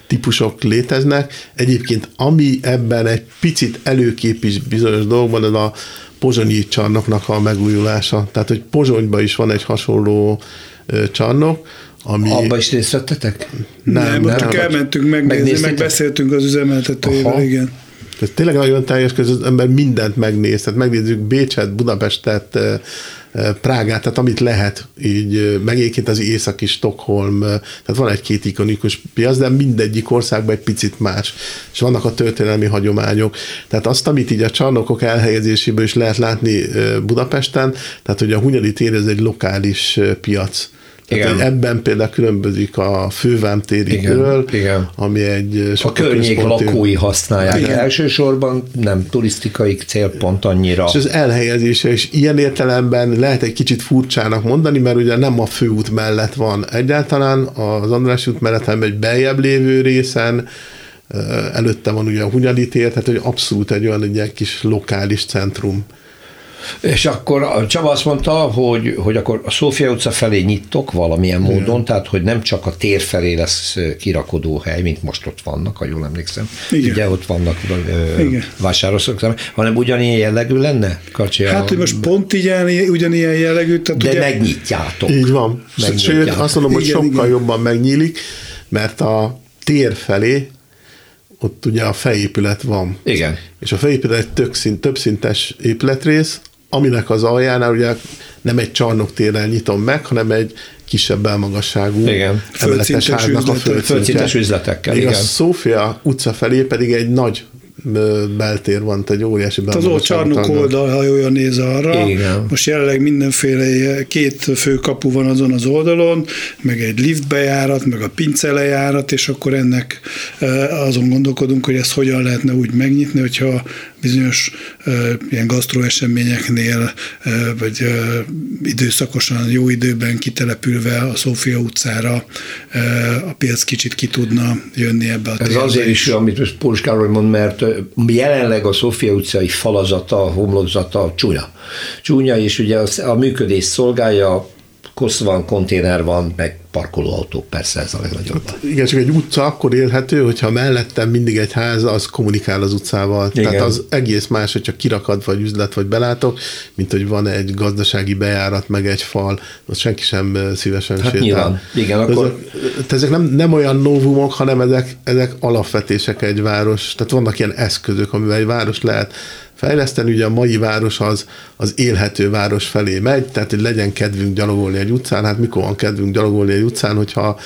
típusok léteznek. Egyébként ami ebben egy picit előkép is bizonyos dolgokban, ez a pozsonyi csarnoknak a megújulása. Tehát, hogy Pozsonyban is van egy hasonló csarnok, ami... Abba is részt vettetek? Nem, nem, nem csak elmentünk megnézni, meg beszéltünk az üzemeltetőjével, igen. Ez tényleg nagyon teljes között az ember mindent megnéz, tehát megnézzük Bécset, Budapestet, Prágát, tehát amit lehet, így meg az északi Stockholm, tehát van egy-két ikonikus piac, de mindegyik országban egy picit más, és vannak a történelmi hagyományok. Tehát azt, amit így a csarnokok elhelyezéséből is lehet látni Budapesten, tehát hogy a Hunyadi tér ez egy lokális piac igen. ebben például különbözik a fővámtérikről, ami egy A környék lakói használják igen. elsősorban, nem turisztikai célpont annyira. És az elhelyezése is ilyen értelemben lehet egy kicsit furcsának mondani, mert ugye nem a főút mellett van egyáltalán, az András út mellett, hanem egy beljebb lévő részen, előtte van ugye a Hunyadi tér, tehát hogy abszolút egy olyan egy kis lokális centrum. És akkor a Csaba azt mondta, hogy, hogy akkor a Szófia utca felé nyitok valamilyen módon, Igen. tehát hogy nem csak a tér felé lesz kirakodó hely, mint most ott vannak, ha jól emlékszem. Igen. Ugye ott vannak vásárosok, hanem ugyanilyen jellegű lenne? Kacsi, hát, hogy most pont ilyen, ugyanilyen jellegű. Tehát De ugye... megnyitjátok. Így van. Sőt, azt mondom, hogy igen, sokkal igen. jobban megnyílik, mert a tér felé ott ugye a fejépület van. Igen. És a fejépület egy tök szint, többszintes épületrész, aminek az aljánál ugye nem egy csarnoktérrel nyitom meg, hanem egy kisebb belmagasságú igen. emeletes háznak a földszintes üzletekkel. Még igen. a Szófia utca felé pedig egy nagy beltér van, egy óriási beltér. Az ott csarnok oldal, ha olyan néz arra. Igen. Most jelenleg mindenféle két fő kapu van azon az oldalon, meg egy liftbejárat, meg a pincelejárat, és akkor ennek azon gondolkodunk, hogy ezt hogyan lehetne úgy megnyitni, hogyha bizonyos ilyen gasztroeseményeknél, vagy időszakosan, jó időben kitelepülve a Szófia utcára a piac kicsit ki tudna jönni ebbe a Ez térbe azért is, amit Pólis Károly mond, mert jelenleg a Szófia utcai falazata, homlokzata csúnya. Csúnya, és ugye a működés szolgálja, kosz van, konténer van, meg parkolóautók, persze ez a legnagyobb. Hát, igen, csak egy utca akkor élhető, hogyha mellettem mindig egy ház, az kommunikál az utcával. Igen. Tehát az egész más, hogyha kirakad, vagy üzlet, vagy belátok, mint hogy van egy gazdasági bejárat, meg egy fal, az senki sem szívesen hát sétál. Nyilván. Igen, akkor... Ezek, ezek nem, nem olyan novumok, hanem ezek, ezek alapvetések egy város. Tehát vannak ilyen eszközök, amivel egy város lehet fejleszteni. Ugye a mai város az, az élhető város felé megy, tehát hogy legyen kedvünk gyalogolni egy utcán. Hát mikor van kedvünk gyalogolni egy utcán, hogyha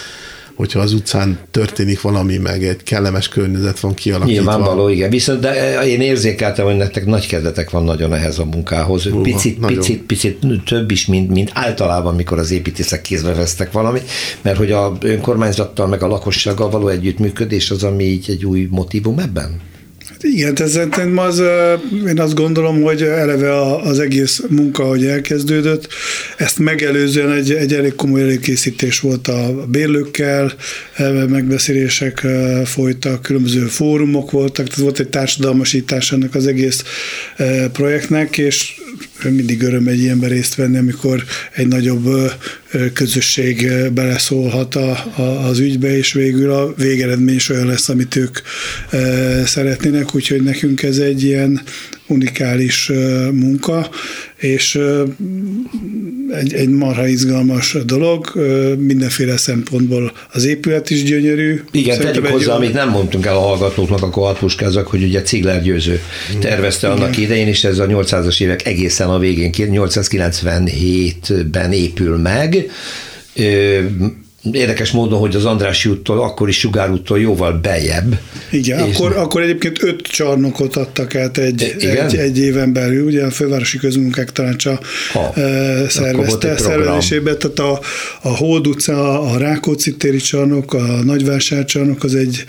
hogyha az utcán történik valami, meg egy kellemes környezet van kialakítva. Nyilvánvaló, igen. Viszont de én érzékeltem, hogy nektek nagy kedvetek van nagyon ehhez a munkához. Uha, picit, nagyon. picit, picit több is, mint, mint általában, mikor az építészek kézbe vesztek valamit, mert hogy a önkormányzattal, meg a lakossággal való együttműködés az, ami így egy új motivum ebben? Igen, ez, az, én azt gondolom, hogy eleve az egész munka, hogy elkezdődött, ezt megelőzően egy, egy elég komoly előkészítés volt a bérlőkkel, megbeszélések folytak, különböző fórumok voltak, tehát volt egy társadalmasítás ennek az egész projektnek, és mindig öröm egy ilyenben részt venni, amikor egy nagyobb közösség beleszólhat a, a, az ügybe, és végül a végeredmény is olyan lesz, amit ők szeretnének, úgyhogy nekünk ez egy ilyen unikális munka, és egy, egy marha izgalmas dolog, mindenféle szempontból az épület is gyönyörű. Igen, tegyük hozzá, amit nem mondtunk el a hallgatóknak, akkor Hatpuskázak, hogy ugye Cigler Győző tervezte Igen. annak idején, és ez a 800-as évek egészen a végén, 897-ben épül meg, Et Érdekes módon, hogy az Andrássy úttól, akkor is sugárúttól jóval bejebb. Igen, akkor, akkor egyébként öt csarnokot adtak át egy, egy, egy éven belül, ugye a Fővárosi Közmunkák Tanácsa ha, szervezte szervezésében, tehát a, a Hold utca, a Rákóczi téri csarnok, a Nagyvásár csarnok az egy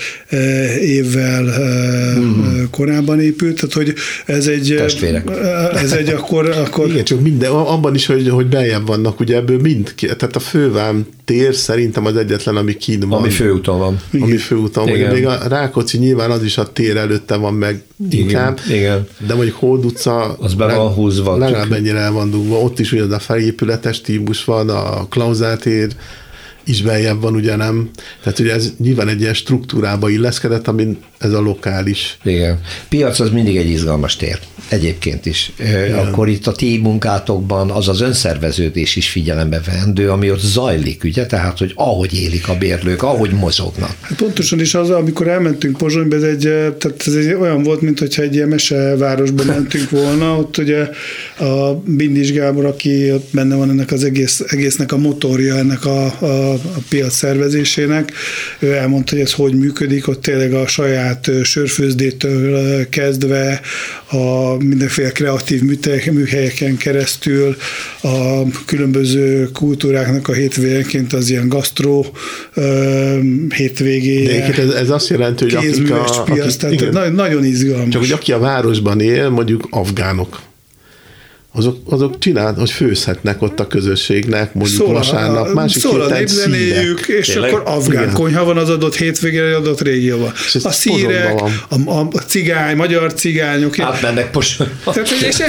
évvel uh-huh. korábban épült, tehát hogy ez egy... Testvérek. Ez egy akkor... akkor Igen, csak minden, abban is, hogy, hogy bejebb vannak, ugye ebből mind, tehát a fővám tér szerintem az egyetlen, ami kín van. Ami főúton van. Ami főúton van. Még a Rákóczi nyilván az is a tér előtte van meg inkább. Igen. Igen. De mondjuk Hold utca az be van húzva. Legalább ennyire el van dugva. Ott is ugye a felépületes típus van, a Klauzál tér, is beljebb van, ugye nem? Tehát ugye ez nyilván egy ilyen struktúrába illeszkedett, amin ez a lokális. Igen. Piac az mindig egy izgalmas tér, egyébként is. Igen. Akkor itt a ti munkátokban az az önszerveződés is figyelembe vendő, ami ott zajlik, ugye? Tehát, hogy ahogy élik a bérlők, ahogy mozognak. Hát pontosan is az, amikor elmentünk Pozsonyba, ez egy, tehát ez egy olyan volt, mintha egy ilyen mesevárosba mentünk volna, ott ugye a Bindis Gábor, aki ott benne van ennek az egész, egésznek a motorja, ennek a, a, a piac szervezésének, ő elmondta, hogy ez hogy működik, ott tényleg a saját sörfőzdétől kezdve a mindenféle kreatív műhelyeken keresztül a különböző kultúráknak a hétvégenként az ilyen gasztró hétvégé. De ez, ez azt jelenti, hogy akik a, piac, akik, tehát igen, nagyon izgalmas. Csak hogy aki a városban él, mondjuk afgánok azok, azok csinál, hogy főzhetnek ott a közösségnek, mondjuk szól, vasárnap, másik szól a népzenéjük, és Tényleg? akkor afgán Igen. konyha van az adott hétvégére, adott régióban. A szírek, a, a, cigány, magyar cigányok. Átmennek posonyba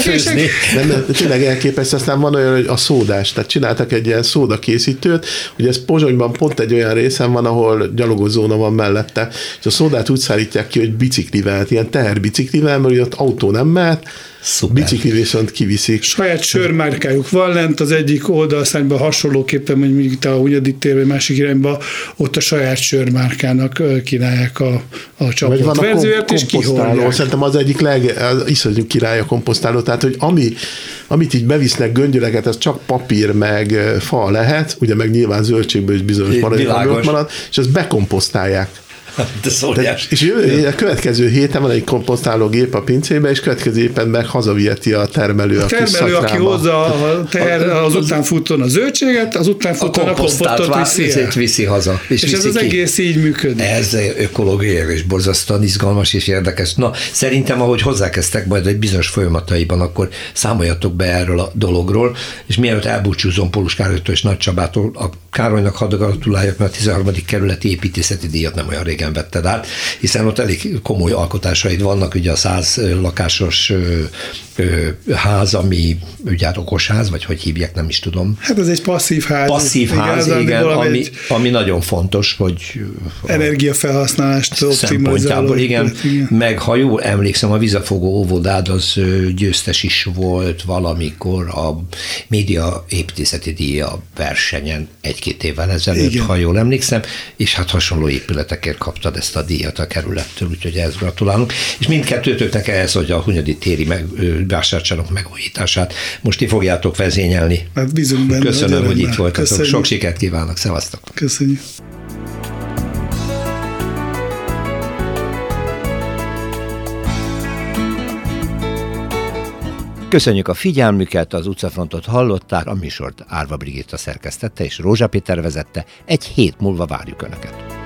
főzni. Nem, tényleg elképesztő, aztán van olyan, hogy a szódás, tehát csináltak egy ilyen szóda készítőt, hogy ez Pozsonyban pont egy olyan részen van, ahol gyalogozóna van mellette, és a szódát úgy szállítják ki, hogy biciklivel, ilyen teherbiciklivel, mert ott autó nem mehet, Szuper. Bicikli viszont kiviszik. Saját sörmárkájuk van lent, az egyik oldalszányban hasonlóképpen, hogy mondjuk itt a Hunyadik tér, vagy másik irányba, ott a saját sörmárkának kínálják a, a csapott verzióját, és kihordják. Szerintem az egyik leg, az iszonyú király a komposztáló, tehát hogy ami, amit így bevisznek göngyöleket, az csak papír meg fa lehet, ugye meg nyilván zöldségből is bizonyos marad, marad, és ezt bekomposztálják. De szóriás. És jövő, a következő héten van egy komposztáló gép a pincébe, és következő éppen meg hazaviheti a termelő a, a termelő, aki hozza a ter, az utánfutón a zöldséget, az utánfutón a, a komposztot viszi, viszi haza. És, és viszi ez az ki. egész így működik. Ez ökológiai és borzasztóan izgalmas és érdekes. Na, szerintem, ahogy hozzákezdtek majd egy bizonyos folyamataiban, akkor számoljatok be erről a dologról, és mielőtt elbúcsúzom Pólus Károlytól és Nagy Csabától, a Károlynak hadd gratuláljak, mert a 13. kerületi építészeti díjat nem olyan régen régen vetted át, hiszen ott elég komoly alkotásaid vannak, ugye a száz lakásos ház, ami ugye hát okosház, vagy hogy hívják, nem is tudom. Hát ez egy passzív ház. Passzív ház, igen, igen ami, egy ami nagyon fontos, hogy energiafelhasználást szempontjából, igen, igen, meg ha jól emlékszem, a vizafogó óvodád az győztes is volt valamikor a média építészeti díja versenyen egy-két évvel ezelőtt, igen. ha jól emlékszem, és hát hasonló épületekért kaptad ezt a díjat a kerülettől, úgyhogy ezt gratulálunk. És mindkettőtöknek ehhez, hogy a Hunyadi téri meg, vásárcsarnok megújítását most ti fogjátok vezényelni. Hát bízunk benne. Köszönöm, hogy itt voltatok. Köszönjük. Sok sikert kívánok. Szevasztok. Köszönjük. Köszönjük a figyelmüket, az utcafrontot hallották, a műsort Árva Brigitta szerkesztette és Rózsa Péter vezette. Egy hét múlva várjuk Önöket.